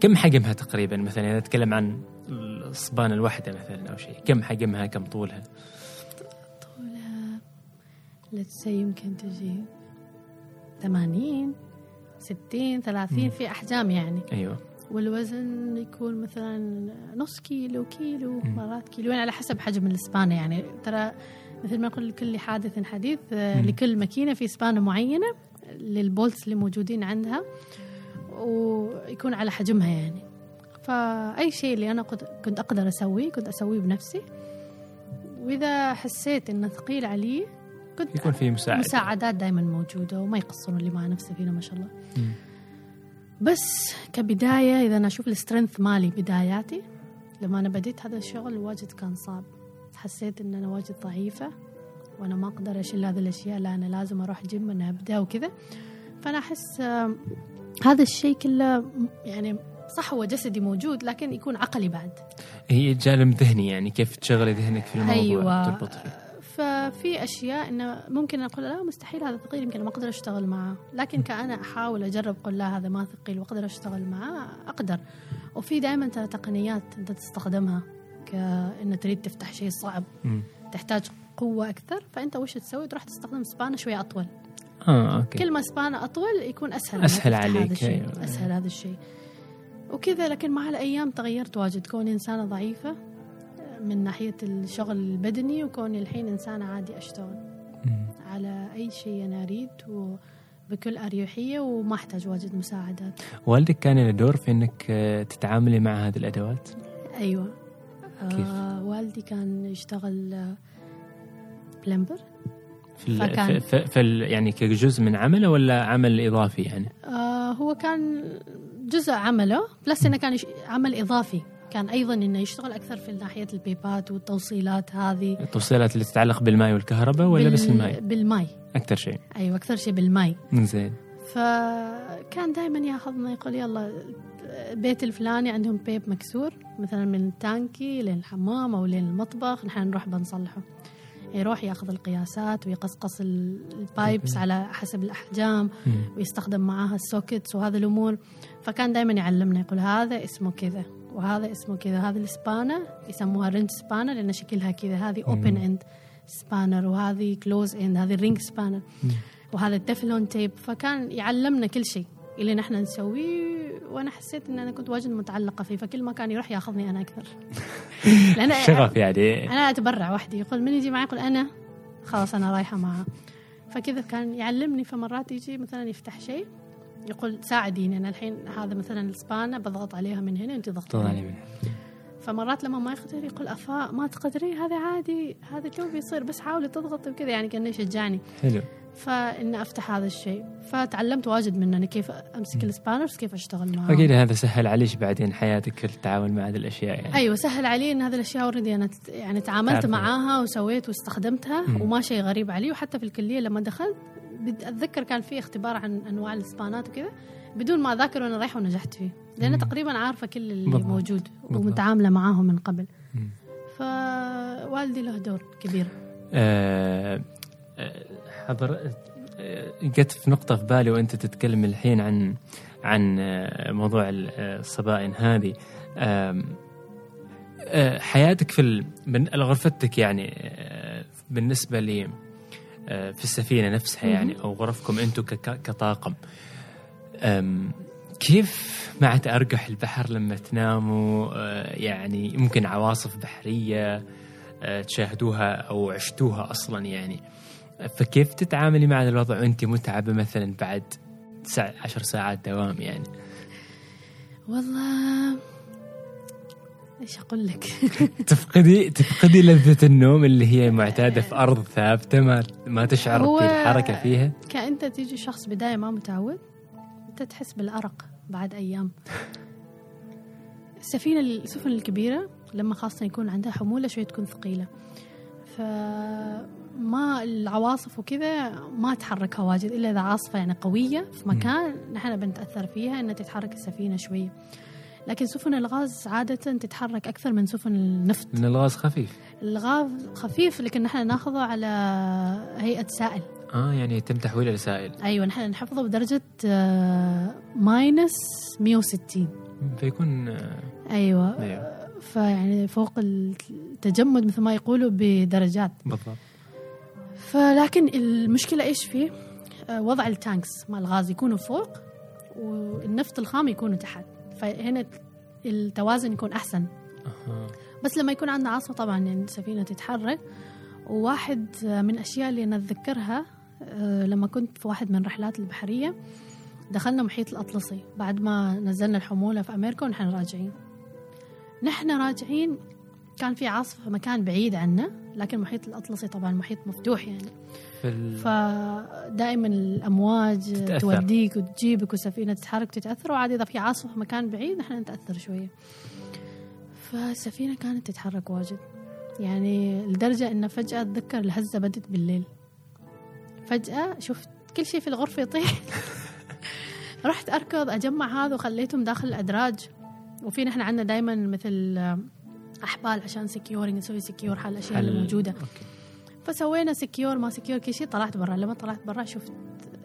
كم حجمها تقريبا؟ مثلا إذا نتكلم عن الصبانة الواحدة مثلا أو شيء كم حجمها؟ كم طولها؟ طولها say يمكن تجي 80 60 30 في أحجام يعني. أيوه. والوزن يكون مثلا نص كيلو كيلو مرات كيلوين على حسب حجم السبانة يعني. ترى مثل ما نقول لكل حادث حديث آه، مم. لكل ماكينة في سبانة معينة للبولتس اللي موجودين عندها ويكون على حجمها يعني. فأي شيء اللي أنا كنت أقدر أسويه كنت أسويه بنفسي. وإذا حسيت إنه ثقيل علي كنت يكون في مساعدة. مساعدات دائما موجودة وما يقصرون اللي مع نفسه فينا ما شاء الله. مم. بس كبداية إذا أنا أشوف ال strength مالي بداياتي لما أنا بديت هذا الشغل واجد كان صعب. حسيت إن أنا واجد ضعيفة وأنا ما أقدر أشيل هذه الأشياء لا أنا لازم أروح جيم أنا أبدأ وكذا. فأنا أحس هذا الشيء كله يعني صح هو جسدي موجود لكن يكون عقلي بعد. هي جانب ذهني يعني كيف تشغلي ذهنك في الموضوع أيوة. تربط فيه. ففي أشياء إنه ممكن أقول لا مستحيل هذا ثقيل يمكن ما أقدر أشتغل معاه لكن كأنا أحاول أجرب أقول لا هذا ما ثقيل وأقدر أشتغل معاه أقدر. وفي دائما ترى تقنيات أنت تستخدمها كأنه تريد تفتح شيء صعب. تحتاج قوة أكثر فأنت وش تسوي؟ تروح تستخدم سبانة شوية أطول. آه أوكي. كل ما سبانة أطول يكون إنك تفتح عليك، هذا الشيء. أيوة. أسهل هذا الشيء. وكذا لكن مع الأيام تغيرت واجد. كوني إنسانة ضعيفة من ناحية الشغل البدني وكوني الحين إنسانة عادي أشتغل. على أي شيء أنا أريد وبكل أريحية وما أحتاج واجد مساعدات والدك كان له دور في إنك آه، تتعاملي مع هذه الأدوات؟ أيوة كيف؟ آه والدي كان يشتغل آه، plumber في, ال... فكان- في, في, في. يعني كجزء من عمله ولا عمل إضافي يعني؟ آه هو كان جزء عمله plus إنه كان عمل إضافي كان أيضا إنه يشتغل أكثر في ناحية البيبات والتوصيلات هذه. التوصيلات اللي تتعلق بالماء والكهرباء ولا بال- بس الماء؟ بالماي أكثر شيء. أيوه أكثر شيء بالماي زين فكان دائما يأخذنا يقول يلا بيت الفلاني عندهم بيب مكسور مثلا من التانكي للحمام أو للمطبخ نحن نروح بنصلحه. يروح يأخذ القياسات ويقصقص ال- ال pipes على حسب الأحجام. ويستخدم معاها ال sockets وهذا الأمور. فكان دائما يعلمنا يقول هذا اسمه كذا. وهذا اسمه كذا هذه السبانه يسموها ring spanner لأن شكلها كذا. هذه open end spanner وهذه close end هذه ring spanner وهذا ال Teflon tape فكان يعلمنا كل شيء اللي نحن نسويه وأنا حسيت إن أنا كنت واجد متعلقة فيه فكل ما كان يروح ياخذني أنا أكثر. (laughs) لأن شغف يعني. أنا أتبرع وحدي. يقول من يجي معي؟ يقول أنا. خلاص أنا رايحة معه فكذا كان يعلمني. فمرات يجي مثلا يفتح شيء. يقول ساعديني أنا الحين هذا مثلا السبانه بضغط عليها من هنا أنت ضغطي طلعني منها فمرات لما ما يقدر يقول أفا ما تقدري؟ هذا عادي هذا تو بيصير؟ بس حاولي تضغطي وكذا يعني كأنه يشجعني. حلو. فإن أفتح هذا الشيء. فتعلمت واجد منه أنا كيف أمسك ال spanners كيف أشتغل معاه أكيد هذا سهل عليش بعدين حياتك التعامل مع هذه الأشياء يعني. أيوه سهل علي إن هذه الأشياء already أنا ت- يعني تعاملت. معاها وسويت واستخدمتها مم. وما شيء غريب علي. وحتى في الكلية لما دخلت أتذكر كان في اختبار عن أنواع السبانات وكذا بدون ما أذاكر وأنا رايحة ونجحت فيه لأن. تقريبا عارفة كل اللي بالضبط. موجود. ومتعاملة معاهم من قبل مم. فوالدي له دور كبير آه، آه، حضر آه، جت في نقطة في بالي وأنت تتكلم الحين عن عن آه، موضوع ال- الصبائن هذه حياتك في ال- بن- غرفتك يعني بالنسبة لي في السفينة نفسها يعني أو غرفكم أنتم كك- كطاقم. كيف مع تأرجح البحر لما تناموا؟ آه، يعني ممكن عواصف بحرية آه، تشاهدوها أو عشتوها أصلا يعني. فكيف تتعاملي مع هذا الوضع وانت متعبة مثلا بعد عشر ساعات دوام يعني؟ والله إيش أقول لك؟ (laughs) تفقدي تفقدي لذة النوم اللي هي معتادة في أرض ثابتة ما ما تشعر بالحركة فيها؟ كأنت تيجي شخص بداية ما متعود أنت تحس بالأرق بعد أيام. السفينة السفن الكبيرة لما خاصة يكون عندها حمولة شوي تكون ثقيلة. فما العواصف وكذا ما تحركها واجد إلا إذا عاصفة يعني قوية في مكان نحن بنتأثر فيها إنها تتحرك السفينة شوية لكن سفن الغاز عادة تتحرك أكثر من سفن النفط. لأن الغاز خفيف. الغاز خفيف لكن نحن ناخذه على هيئة سائل. آه يعني يتم تحويل الرسائل أيوه نحن نحفظه بدرجة آه، ماينس 160 فيكون آه، أيوه. أيوه. فيعني فوق التجمد مثل ما يقولوا بدرجات. بالضبط. فلكن المشكلة إيش فيه؟ آه، وضع التانكس مع الغاز يكونوا فوق والنفط الخام يكونوا تحت. فهنا التوازن يكون أحسن. أها. بس لما يكون عندنا عاصفة طبعا يعني السفينة تتحرك وواحد من الأشياء اللي أنا أتذكرها آه، لما كنت في واحد من الرحلات البحرية دخلنا محيط الأطلسي. بعد ما نزلنا الحمولة في أمريكا ونحن راجعين. نحن راجعين كان في عاصفة في مكان بعيد عنا لكن محيط الأطلسي طبعا محيط مفتوح يعني. في ال... فدائما الأمواج تتأثر. توديك وتجيبك والسفينة تتحرك تتأثر وعادي إذا في عاصفة في مكان بعيد نحن نتأثر شوية. فالسفينة كانت تتحرك واجد. يعني لدرجة إن فجأة أتذكر الهزة بدت بالليل. فجأة شفت كل شيء في الغرفة يطيح. (laughs) رحت أركض أجمع هذا وخليتهم داخل الأدراج. وفي نحن عندنا دائما مثل أحبال عشان securing نسوي secure حال اللي حل- موجودة. okay. فسوينا secure ما secure كل شيء طلعت برا. لما طلعت برا شفت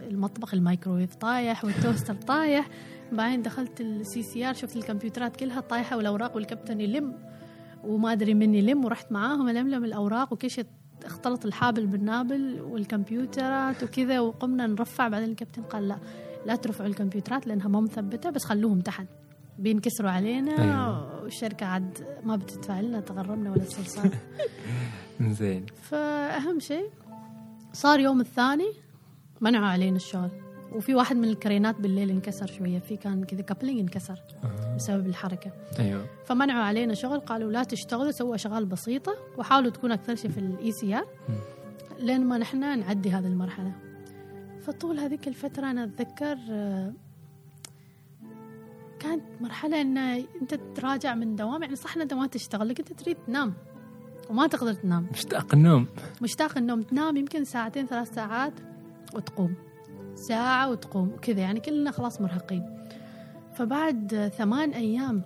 المطبخ الميكروويف طايح وال toaster طايح. بعدين دخلت ال CCR شفت الكمبيوترات كلها طايحة والأوراق والكابتن يلم وما أدري من يلم ورحت معاهم ألملم الأوراق وكل شيء اختلط الحابل بالنابل والكمبيوترات وكذا وقمنا نرفع. بعدين الكابتن قال لا لا ترفعوا الكمبيوترات لأنها ما مثبتة بس خلوهم تحت. بينكسروا علينا أيوة. والشركة عاد ما بتدفع لنا تغرمنا ولا استرسال (laughs) زين. فأهم شيء صار يوم الثاني منعوا علينا الشغل. وفي واحد من الكرينات بالليل انكسر شوية. في كان كذا coupling انكسر بسبب الحركة. أيوه. فمنعوا علينا شغل. قالوا لا تشتغلوا سووا أشغال بسيطة وحاولوا تكون أكثر شيء في ال ECR لين ما نحن نعدي هذه المرحلة. فطول هذيك الفترة أنا أتذكر آه، كانت مرحلة إن أنت تراجع من دوام. يعني صح إن أنت ما تشتغل لكن أنت تريد تنام. وما تقدر تنام. مشتاق النوم. مشتاق النوم. تنام يمكن ساعتين ثلاث ساعات وتقوم. ساعة وتقوم. وكذا يعني كلنا خلاص مرهقين. فبعد ثمان أيام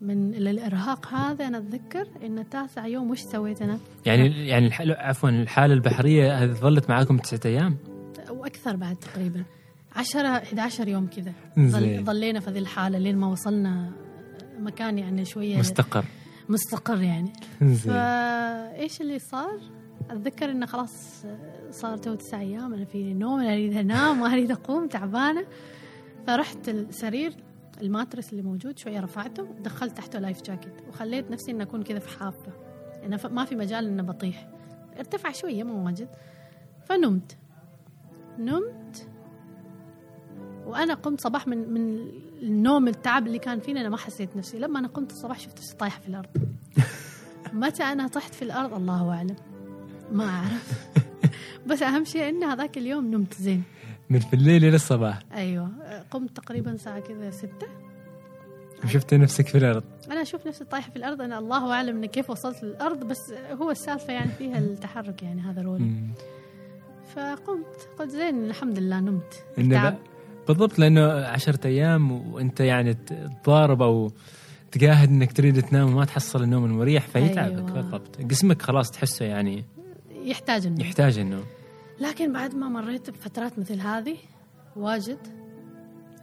من الإرهاق هذا أنا أتذكر إن تاسع يوم وش سويت أنا يعني يعني الح... عفوا الحالة البحرية هذه ظلت معاكم تسعة أيام؟ وأكثر بعد تقريبا. 10 11 يوم كذا. ظلينا في ذي الحالة لين ما وصلنا مكان يعني شوية مستقر. مستقر يعني. فايش اللي صار؟ أتذكر إنه خلاص صار تو تسع أيام أنا في نوم أنا أريد أنام ما أريد أقوم تعبانة. فرحت السرير ال mattress اللي موجود شوية رفعته دخلت تحته life jacket وخليت نفسي ان أكون كذا في حافة. ف- ما في مجال ان بطيح. ارتفع شوية مو واجد. فنمت. نمت. وأنا قمت صباح من من النوم التعب اللي كان فيني أنا ما حسيت نفسي. لما أنا قمت الصباح شفت نفسي طايحه في الأرض. (laughs) متى أنا طحت في الأرض؟ الله أعلم. ما أعرف. (laughs) بس أهم شيء ان هذاك اليوم نمت زين. من الليل إلى الصباح. أيوه. قمت تقريبا ساعة كذا ستة. وشفت نفسك في الأرض. أنا أشوف نفسي طايحة في الأرض. أنا الله أعلم ان كيف وصلت للأرض بس هو السالفة يعني فيها (laughs) التحرك يعني هذا رول مم. فقمت. قلت زين الحمد لله نمت. تعب. بالضبط لأنه عشرة أيام وأنت يعني تضارب أو تجاهد إنك تريد تنام وما تحصل النوم المريح فيتعبك أيوة. بالضبط. جسمك خلاص تحسه يعني يحتاج النوم. يحتاج النوم. لكن بعد ما مريت بفترات مثل هذه واجد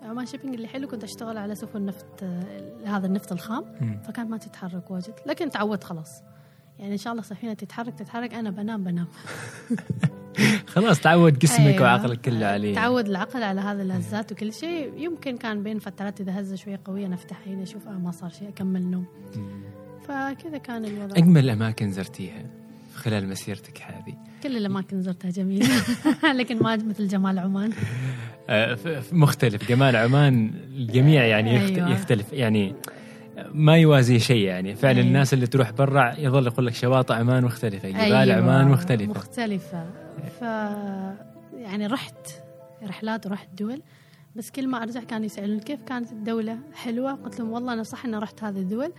عمان شيبينج اللي حلو كنت أشتغل على سفن نفط هذا النفط الخام مم. فكانت ما تتحرك واجد. لكن تعودت خلاص. يعني إن شاء الله سفينه تتحرك تتحرك أنا بنام بنام. (laughs) (laughs) خلاص تعود جسمك أيوة. وعقلك كله عليه. تعود العقل على هذه الهزات وكل شيء. يمكن كان بين فترات إذا هزه شوية قوية نفتح عيني أشوف آه ما صار شيء أكمل نوم. فكذا كان الوضع. أجمل اماكن زرتيها خلال مسيرتك هذه. كل الأماكن زرتها جميله (laughs) لكن ما مثل جمال عمان. آه، مختلف. جمال عمان الجميع يعني أيوة. يختلف. يعني ما يوازي شيء يعني. فعلا أيوة. الناس اللي تروح برا يظل يقول لك شواطئ عمان مختلفة جبال أيوة، عمان مختلفة. مختلفة. ف يعني رحت رحلات ورحت دول بس كل ما أرجع كانوا يسألون كيف كانت الدولة؟ حلوة. قلت لهم والله أنا صح إني رحت هذه الدول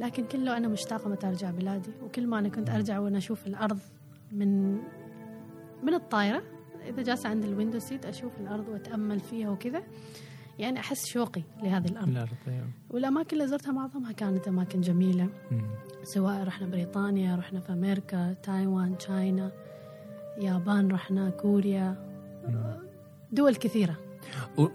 لكن كله أنا مشتاقة متى ارجع بلادي. وكل ما أنا كنت أرجع وأنا أشوف الأرض من من الطايرة إذا جالسة عند ال window seat أشوف الأرض وأتأمل فيها وكذا. يعني أحس شوقي لهذه الأرض الأرض، أيوة. والأماكن اللي زرتها معظمها كانت أماكن جميلة مم. سواء رحنا بريطانيا رحنا في أمريكا تايوان China يابان رحنا كوريا دول كثيرة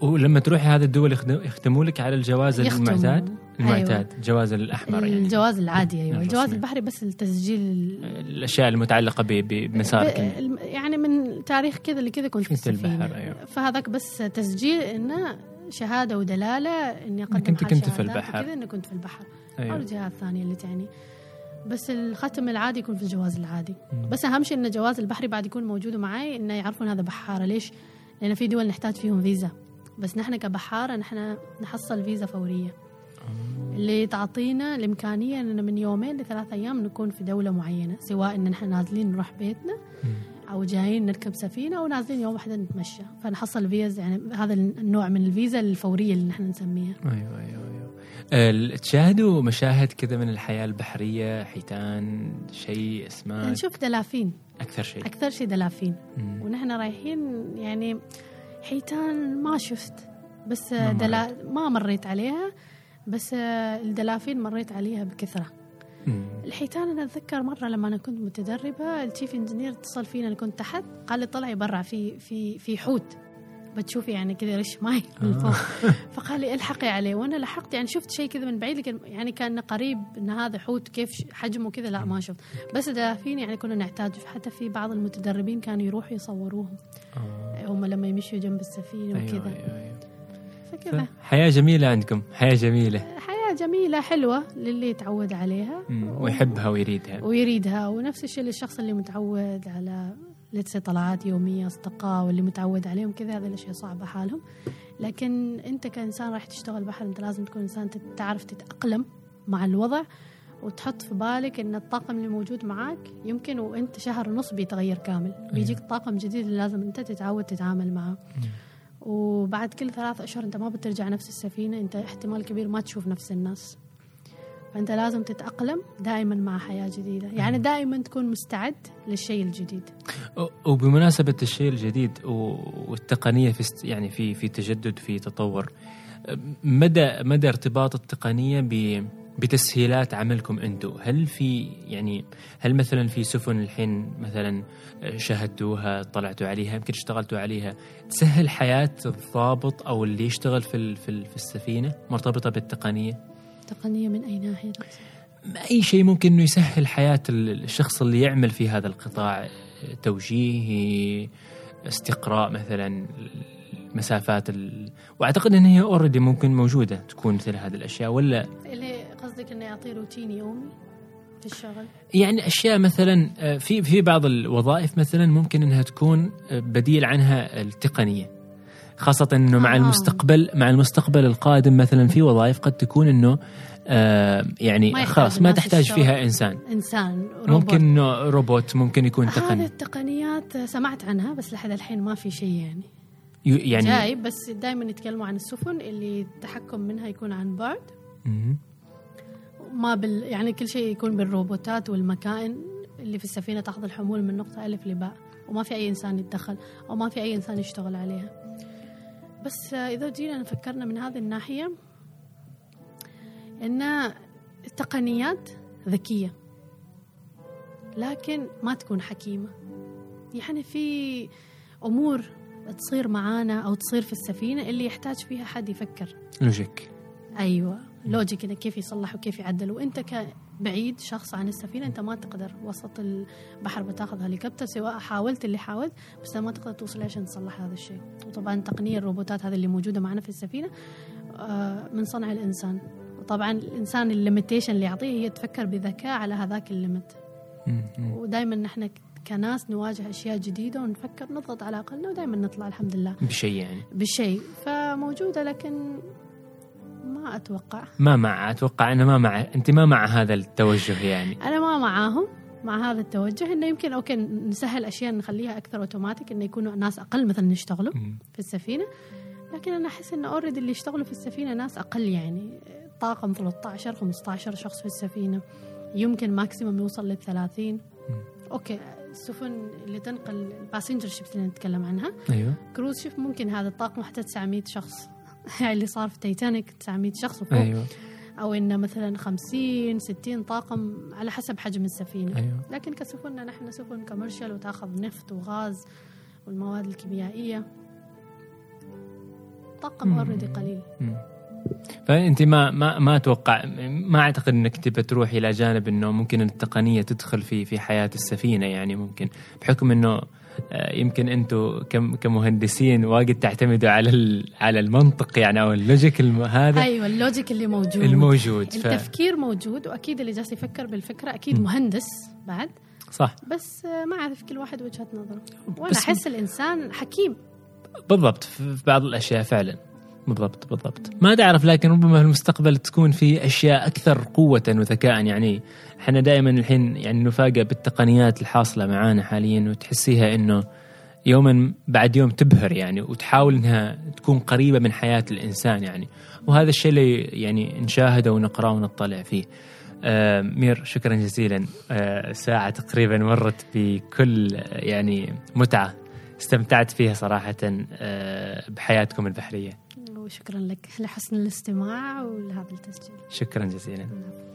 ولما تروحي هذه الدول يختموا لك على الجواز يختموا. المعتاد أيوة. المعتاد الجواز الأحمر يعني الجواز العادي أيوة الرسمي. الجواز البحري بس التسجيل ال- الأشياء المتعلقة ب- ب- بمسارك يعني من تاريخ كذا اللي كذا كنت في البحر، أيوة. فهذاك بس تسجيل إنه إني أقدم إنك أنت حال كنت في البحر. وكذا إني كنت في البحر أو أيوة. الجهات الثانية اللي تعني بس الختم العادي يكون في الجواز العادي مم. بس أهم شيء إن الجواز البحري بعد يكون موجود معي إنه يعرفون هذا بحارة ليش؟ لأن في دول نحتاج فيهم فيزا بس نحن كبحارة نحن نحصل فيزا فورية اللي تعطينا الإمكانية إننا من يومين لثلاث أيام نكون في دولة معينة سواء إن نحن نازلين نروح بيتنا مم. أو جايين نركب سفينة أو نازلين يوم واحد نتمشى. فنحصل فيز يعني هذا النوع من الفيزا الفورية اللي نحن نسميها. أيوه أيوه أيوه. تشاهدوا مشاهد كذا من الحياة البحرية حيتان شيء اسماك؟ نشوف دلافين. أكثر شيء. أكثر شيء دلافين. مم. ونحن رايحين يعني حيتان ما شفت. بس ما دلا ما مريت عليها بس الدلافين مريت عليها بكثرة. الحيتان أنا أتذكر مرة لما أنا كنت متدربة ال chief engineer اتصل فينا أنا كنت تحت قال لي طلعي برا في في في حوت. بتشوفي يعني كذا رش ماي من آه. فوق. (laughs) فقال لي الحقي عليه. وأنا لحقت يعني شفت شيء كذا من بعيد لكن يعني كان قريب إن هذا حوت كيف حجمه كذا لا ما شفت. بس الدلافين يعني كنا نحتاج حتى في بعض المتدربين كانوا يروحوا يصوروهم. آه. هم لما يمشوا جنب السفينة أيوة وكذا. أيوة أيوة. فكذا. حياة جميلة عندكم. حياة جميلة حلوة للي يتعود عليها. ويحبها ويريدها. ويريدها ونفس الشيء للشخص اللي متعود على لتس طلعات يومية أصدقاء واللي متعود عليهم كذا هذه الأشياء صعبة حالهم. لكن أنت كإنسان راح تشتغل بحر أنت لازم تكون إنسان تعرف تتأقلم مع الوضع وتحط في بالك إن الطاقم اللي موجود معاك يمكن وأنت شهر ونص بيتغير كامل. بيجيك طاقم جديد اللي لازم أنت تتعود تتعامل معه. وبعد كل ثلاث أشهر أنت ما بترجع نفس السفينة أنت احتمال كبير ما تشوف نفس الناس. فأنت لازم تتأقلم دائما مع حياة جديدة. يعني دائما تكون مستعد للشيء الجديد. وبمناسبة الشيء الجديد والتقنية في يعني في في تجدد في تطور مدى مدى ارتباط التقنية ب بتسهيلات عملكم أنتم هل في يعني هل مثلا في سفن الحين مثلا شاهدتوها طلعتوا عليها يمكن اشتغلتوا عليها تسهل حياة الضابط أو اللي يشتغل في في ال- في السفينة؟ مرتبطة بالتقنية؟ تقنية من أي ناحية أي شيء ممكن إنه يسهل حياة ال- الشخص اللي يعمل في هذا القطاع توجيه استقراء مثلا مسافات ال... وأعتقد إن هي already ممكن موجودة تكون مثل هذه الأشياء ولا؟ اللي قصدك انه يعطي روتين يومي في الشغل؟ يعني أشياء مثلا آه، في في بعض الوظائف مثلا ممكن إنها تكون آه، بديل عنها التقنية. خاصة إنه مع آه. المستقبل مع المستقبل القادم مثلا في وظائف قد تكون إنه آه يعني ما خلاص ما تحتاج. فيها إنسان. إنسان روبوت. ممكن إنه روبوت ممكن يكون هذه تقني. التقنيات سمعت عنها بس لحد الحين ما في شيء يعني. يعني جاي بس دائما يتكلموا عن السفن اللي التحكم منها يكون عن بعد. ما بال يعني كل شيء يكون بالروبوتات والمكائن اللي في السفينة تاخذ الحمول من نقطة ألف لباء وما في أي إنسان يتدخل أو ما في أي إنسان يشتغل عليها. بس آه، إذا جينا فكرنا من هذه الناحية إن التقنيات ذكية لكن ما تكون حكيمة. يعني في أمور تصير معانا أو تصير في السفينة اللي يحتاج فيها حد يفكر. logic. أيوه. logic انه كيف يصلح وكيف يعدل. وانت كبعيد شخص عن السفينة انت ما تقدر وسط البحر بتاخذ هليكوبتر سواء حاولت اللي حاولت بس ما تقدر توصل عشان تصلح هذا الشيء. وطبعا تقنية الروبوتات هذه اللي موجودة معنا في السفينة آه، من صنع الإنسان. وطبعا الإنسان ال limitation اللي يعطيه هي تفكر بذكاء على هذاك ال limit. ودائما نحن كناس نواجه أشياء جديدة ونفكر نضغط على عقلنا ودائما نطلع الحمد لله. بشيء يعني. بشيء فموجودة لكن ما أتوقع. ما مع أتوقع إنه ما مع أنت ما مع هذا التوجه يعني. أنا ما معاهم مع هذا التوجه إنه يمكن okay نسهل أشياء نخليها أكثر اوتوماتيك إنه يكونوا ناس أقل مثلا يشتغلوا. في السفينة. لكن أنا أحس إنه already اللي يشتغلوا في السفينة ناس أقل يعني. طاقم 13 15 شخص في السفينة. يمكن maximum يوصل لل 30 okay السفن اللي تنقل ال passenger ships اللي نتكلم عنها. أيوه. cruise ship ممكن هذا الطاقم حتى 900 شخص. اللي صار في تايتانيك 900 شخص وفوق أيوه. أو إنه مثلا 50 60 طاقم على حسب حجم السفينة. أيوه. لكن كسفننا نحن سفن commercial وتأخذ نفط وغاز والمواد الكيميائية. طاقم. already قليل. مم. فأنت ما ما ما أتوقع ما أعتقد إنك تبى تروح إلى جانب إنه ممكن التقنية تدخل في في حياة السفينة يعني ممكن بحكم إنه يمكن أنتم كم كمهندسين واجد تعتمدوا على على المنطق يعني أو ال logic هذا أيوه ال logic اللي موجود. الموجود ف... التفكير موجود وأكيد اللي جالس يفكر بالفكرة أكيد مم. مهندس بعد. صح. بس آه، ما أعرف كل واحد وجهة نظره. وأنا أحس الإنسان حكيم. بالضبط في في بعض الأشياء فعلا. بالضبط بالضبط ما أعرف لكن ربما في المستقبل تكون في أشياء أكثر قوة وذكاء يعني إحنا دائما الحين يعني نفاجئ بالتقنيات الحاصلة معانا حاليا وتحسيها إنه يوما بعد يوم تبهر يعني وتحاول إنها تكون قريبة من حياة الإنسان يعني وهذا الشيء اللي يعني نشاهده ونقرأه ونطلع فيه. آه مير شكرا جزيلا آه ساعة تقريبا مرت بكل يعني متعة استمتعت فيها صراحة آه بحياتكم البحرية. وشكرا لك لحسن الاستماع ولهذا التسجيل شكرا جزيلا. نعم.